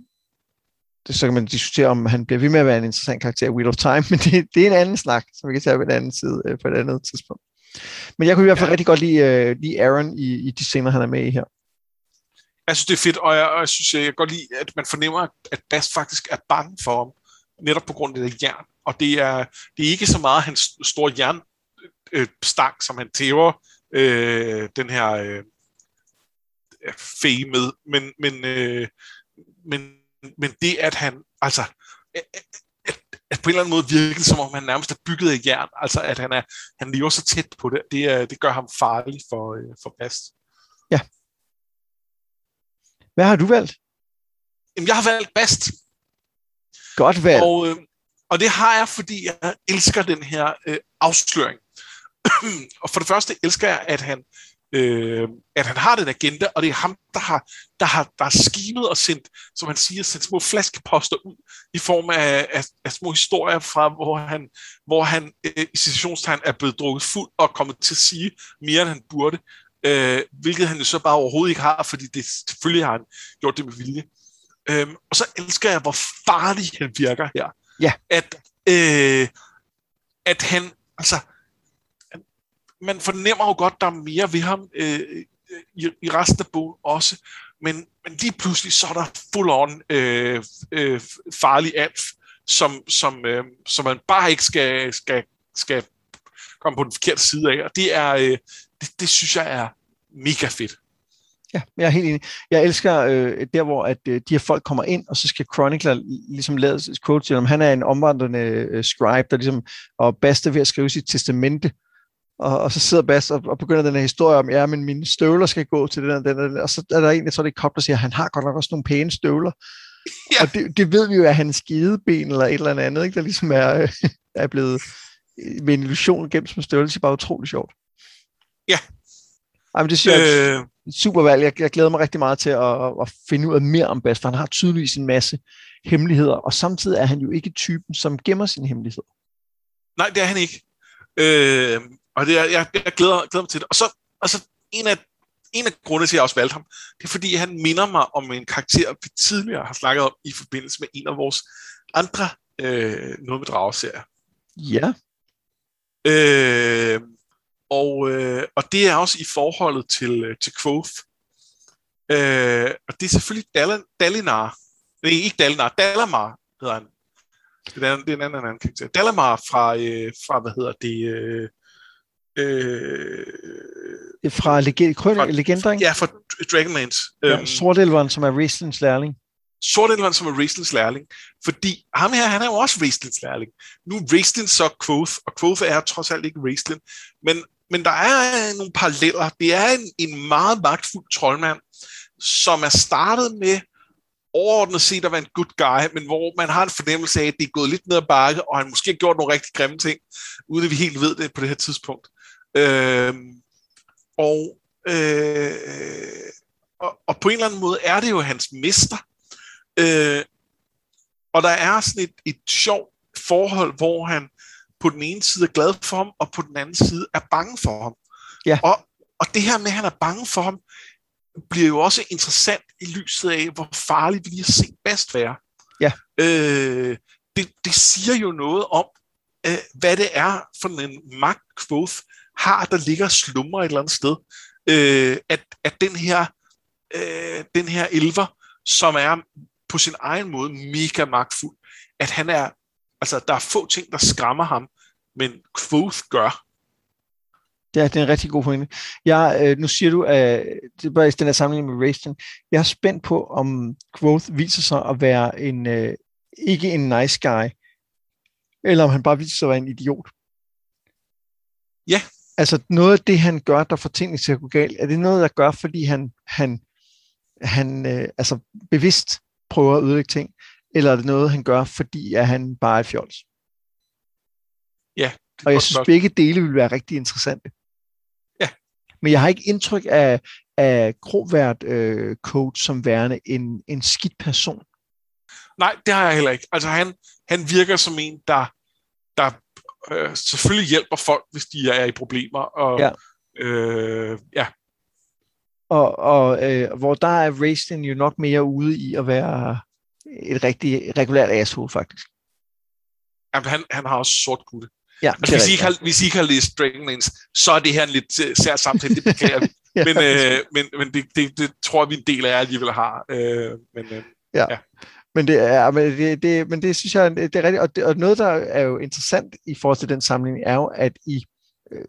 det, så kan man diskutere, om han bliver ved med at være en interessant karakter i Wheel of Time, men det, det er en anden snak, som vi kan tage på en anden side øh, på et andet tidspunkt. Men jeg kunne i hvert fald ja. rigtig godt lide, uh, lide Aaron i, i de scener, han er med i her. Jeg synes, det er fedt, og jeg, og jeg synes, jeg kan godt lide, at man fornemmer, at Bast faktisk er bange for ham. netop på grund af det jern. Og det er, det er ikke så meget hans store jernstang, øh, som han tæver øh, den her øh, fe med, men, men, øh, men, men det, at han, altså, at, på en eller anden måde virker som om han nærmest er bygget af jern, altså at han, er, han lever så tæt på det, det, det gør ham farlig for, øh, for Bast. Ja. Hvad har du valgt? Jamen, jeg har valgt Bast. Godt valgt. Og, øh, og det har jeg, fordi jeg elsker den her øh, afsløring. og for det første elsker jeg, at han øh, at han har den agenda, og det er ham, der har, der har, der har skimet og sendt, som han siger, sendt små flaskeposter ud i form af, af, af små historier fra, hvor han, hvor han øh, i situationstegn er blevet drukket fuld og kommet til at sige mere, end han burde, øh, hvilket han jo så bare overhovedet ikke har, fordi det selvfølgelig har han gjort det med vilje. Øh, og så elsker jeg, hvor farlig han virker her. Ja. At, øh, at han, altså, man fornemmer jo godt, der er mere ved ham øh, i, i resten af bogen også, men, men lige pludselig så er der full on øh, øh, farlig alf, som, som, øh, som man bare ikke skal, skal, skal komme på den forkerte side af, og det er, øh, det, det synes jeg er mega fedt. Ja, jeg er helt enig. Jeg elsker øh, der, hvor at, øh, de her folk kommer ind, og så skal Chronicler ligesom lade quote til ham. Han er en omvandrende øh, scribe, der ligesom, og Baste ved at skrive sit testamente, og, og så sidder Bas og, og begynder den her historie om, ja, men mine støvler skal gå til den og den, og, den, og så er der en, jeg tror det er Kop, der siger, han har godt nok også nogle pæne støvler. Ja. Og det, det ved vi jo, at hans skideben eller et eller andet, ikke, der ligesom er, er blevet med en illusion gennem som støvler, det er bare utrolig sjovt. Ja. Ej, men det synes jeg øh... super valg. Jeg, jeg glæder mig rigtig meget til at, at finde ud af mere om Bas, for han har tydeligvis en masse hemmeligheder, og samtidig er han jo ikke typen, som gemmer sine hemmeligheder. Nej, det er han ikke. Øh, og det er, jeg, jeg glæder, glæder mig til det. Og så, og så en af en af grundene til, at jeg også valgte ham, det er fordi, han minder mig om en karakter, vi tidligere har snakket om i forbindelse med en af vores andre øh, Noget med drageserier. Ja. Øh, og, øh, og det er også i forholdet til, øh, til Quoth. Øh, og det er selvfølgelig Dal- Dalinar. Nej, ikke Dalinar. Dalamar hedder han. Det er, det er en anden, anden karakter. Dalamar fra, øh, fra hvad hedder det, øh, Øh, fra leg- Krøn- fra, legender, ikke? Ja, fra Dragonlance. Ja, øhm, Sortelveren, som er Raislins lærling. Sortelveren, som er Raislins lærling. Fordi ham her, han er jo også Raislins lærling. Nu er Raislin så Quoth, og Quoth er trods alt ikke Raislin. Men, men der er nogle paralleller. Det er en, en meget magtfuld troldmand, som er startet med overordnet set at være en good guy, men hvor man har en fornemmelse af, at det er gået lidt ned ad bakke, og han måske har gjort nogle rigtig grimme ting, uden at vi helt ved det på det her tidspunkt. Øh, og, øh, og, og på en eller anden måde er det jo hans mester. Øh, og der er sådan et, et sjovt forhold, hvor han på den ene side er glad for ham, og på den anden side er bange for ham. Ja. Og, og det her med, at han er bange for ham, bliver jo også interessant i lyset af, hvor farligt vi lige har set Bast være. Ja. Øh, det, det siger jo noget om, øh, hvad det er for en magt Quoth har, der ligger slummer et eller andet sted. Øh, at, at den her øh, den her elver, som er på sin egen måde mega magtfuld, at han er, altså der er få ting, der skræmmer ham, men Quoth gør. Det er, det er en rigtig god pointe. Jeg, øh, nu siger du, at det er bare i den her sammenligning med Racing. Jeg er spændt på, om Growth viser sig at være en, øh, ikke en nice guy, eller om han bare viser sig at være en idiot. Ja. Altså noget af det, han gør, der får tingene til at gå galt, er det noget, der gør, fordi han, han, han øh, altså bevidst prøver at ødelægge ting, eller er det noget, han gør, fordi at han bare er fjols? Ja. Og jeg synes, begge dele vil være rigtig interessante. Ja. Men jeg har ikke indtryk af, af Krovert øh, coach som værende en, en skidt person. Nej, det har jeg heller ikke. Altså han, han virker som en, der, der øh, selvfølgelig hjælper folk, hvis de er i problemer. Og, ja. Øh, ja. Og, og øh, hvor der er Raistlin jo nok mere ude i at være et rigtig regulært asshole, faktisk. Jamen, han, han har også sort kutte. Ja, altså, hvis, I ikke har, hvis I ikke har læst Dragonlance, så er det her en lidt uh, sær samtale, det beklager vi. ja, men, øh, men, men det, det, det tror vi en del af jer alligevel har. Øh, men, øh, ja. ja. Men det er, men det, det, men det synes jeg, det er rigtigt. Og, det, og noget, der er jo interessant i forhold til den sammenligning, er jo, at i øh,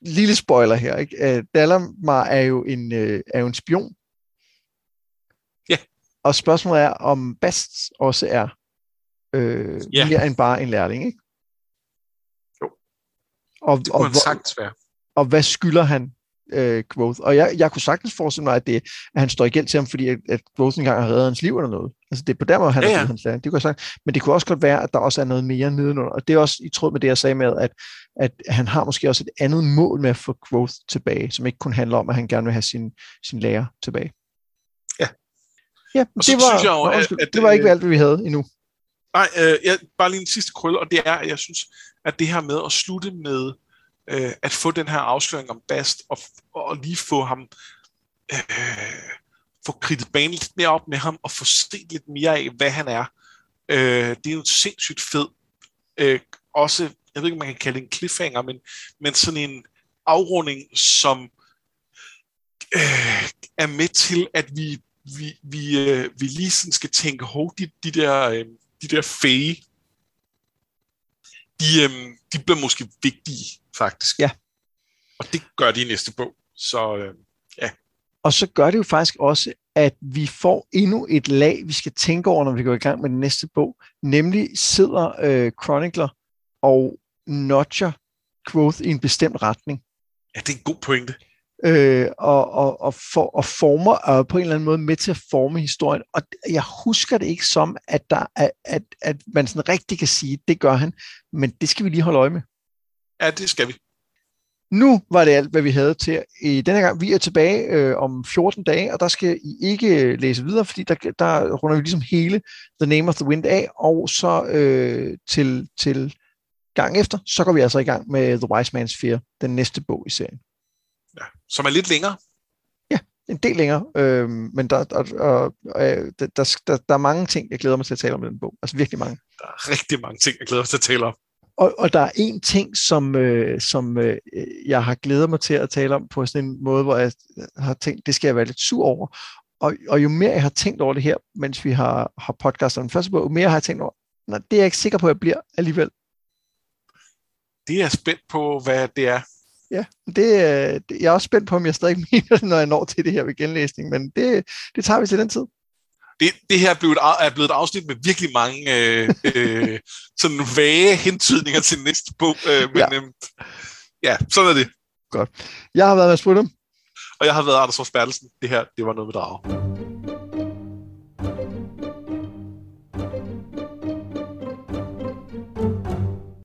lille spoiler her, ikke? Øh, Dalamar er jo en, øh, er jo en spion. Ja. Og spørgsmålet er, om Bast også er øh, Ja. mere end bare en lærling, ikke? Jo. Og, Det og, kunne han hvor- sagtens være. og hvad skylder han øh, Quoth? Og jeg, jeg kunne sagtens forestille mig, at, det, at han står i gæld til ham, fordi at, at Quoth engang har reddet hans liv eller noget. Altså det er på den måde, han Ja, har ja. givet hans læring. Det kunne jeg sagt. Men det kunne også godt være, at der også er noget mere nedenunder. Og det er også i tråd med det, jeg sagde med, at, at han har måske også et andet mål med at få Quoth tilbage, som ikke kun handler om, at han gerne vil have sin, sin lærer tilbage. Ja. Ja, Og det var, synes jeg jo, at- at, det var ikke alt, hvad vi havde endnu. Nej, øh, jeg, bare lige en sidste krølle, og det er, at jeg synes, at det her med at slutte med øh, at få den her afsløring om Bast, og, og lige få ham, øh, få kridtet banen lidt mere op med ham, og få set lidt mere af, hvad han er. Øh, det er jo sindssygt fed. Øh, også, jeg ved ikke, om man kan kalde det en cliffhanger, men, men sådan en afrunding, som øh, er med til, at vi, vi, vi, øh, vi lige sådan skal tænke, hov, de, de der, øh, de der fæge, de, øh, de bliver måske vigtige, faktisk. Ja. Og det gør de i næste bog. Så øh, Og så gør det jo faktisk også, at vi får endnu et lag, vi skal tænke over, når vi går i gang med den næste bog. Nemlig sidder øh, Chronicler og notcher Quoth i en bestemt retning. ja, det er en god pointe. Øh, og, og, og, for, og former og på en eller anden måde med til at forme historien. Og jeg husker det ikke som, at, der er, at, at man sådan rigtig kan sige, det gør han. Men det skal vi lige holde øje med. Ja, det skal vi. Nu var det alt, hvad vi havde til i denne gang. Vi er tilbage øh, om 14 dage, og der skal I ikke øh, læse videre, fordi der, der runder vi ligesom hele The Name of the Wind af, og så øh, til, til gang efter, så går vi altså i gang med The Wise Man's Fear, den næste bog i serien. Ja. Som er lidt længere. En del længere, øh, men der, der, der, der, der, der, der er mange ting, jeg glæder mig til at tale om i den bog. Altså virkelig mange. Der er rigtig mange ting, jeg glæder mig til at tale om. Og, og der er en ting, som, øh, som øh, jeg har glædet mig til at tale om på sådan en måde, hvor jeg har tænkt, det skal jeg være lidt sur over. Og, og jo mere jeg har tænkt over det her, mens vi har, har podcastet den første bog, jo mere har jeg tænkt over, nej, det er jeg ikke sikker på, at jeg bliver alligevel. Det er jeg spændt på, hvad det er. Ja, det, øh, det, jeg er også spændt på, om jeg stadig mener det, når jeg når til det her ved genlæsning, men det, det tager vi til den tid. Det, det her er blevet, er blevet et afsnit med virkelig mange øh, øh, sådan vage hentydninger til næste bog. Øh, men Ja. Øh, ja, sådan er det. Jeg har været med at spurgte Og jeg har været Anders Fors Bertelsen. Det her, det var noget med drager.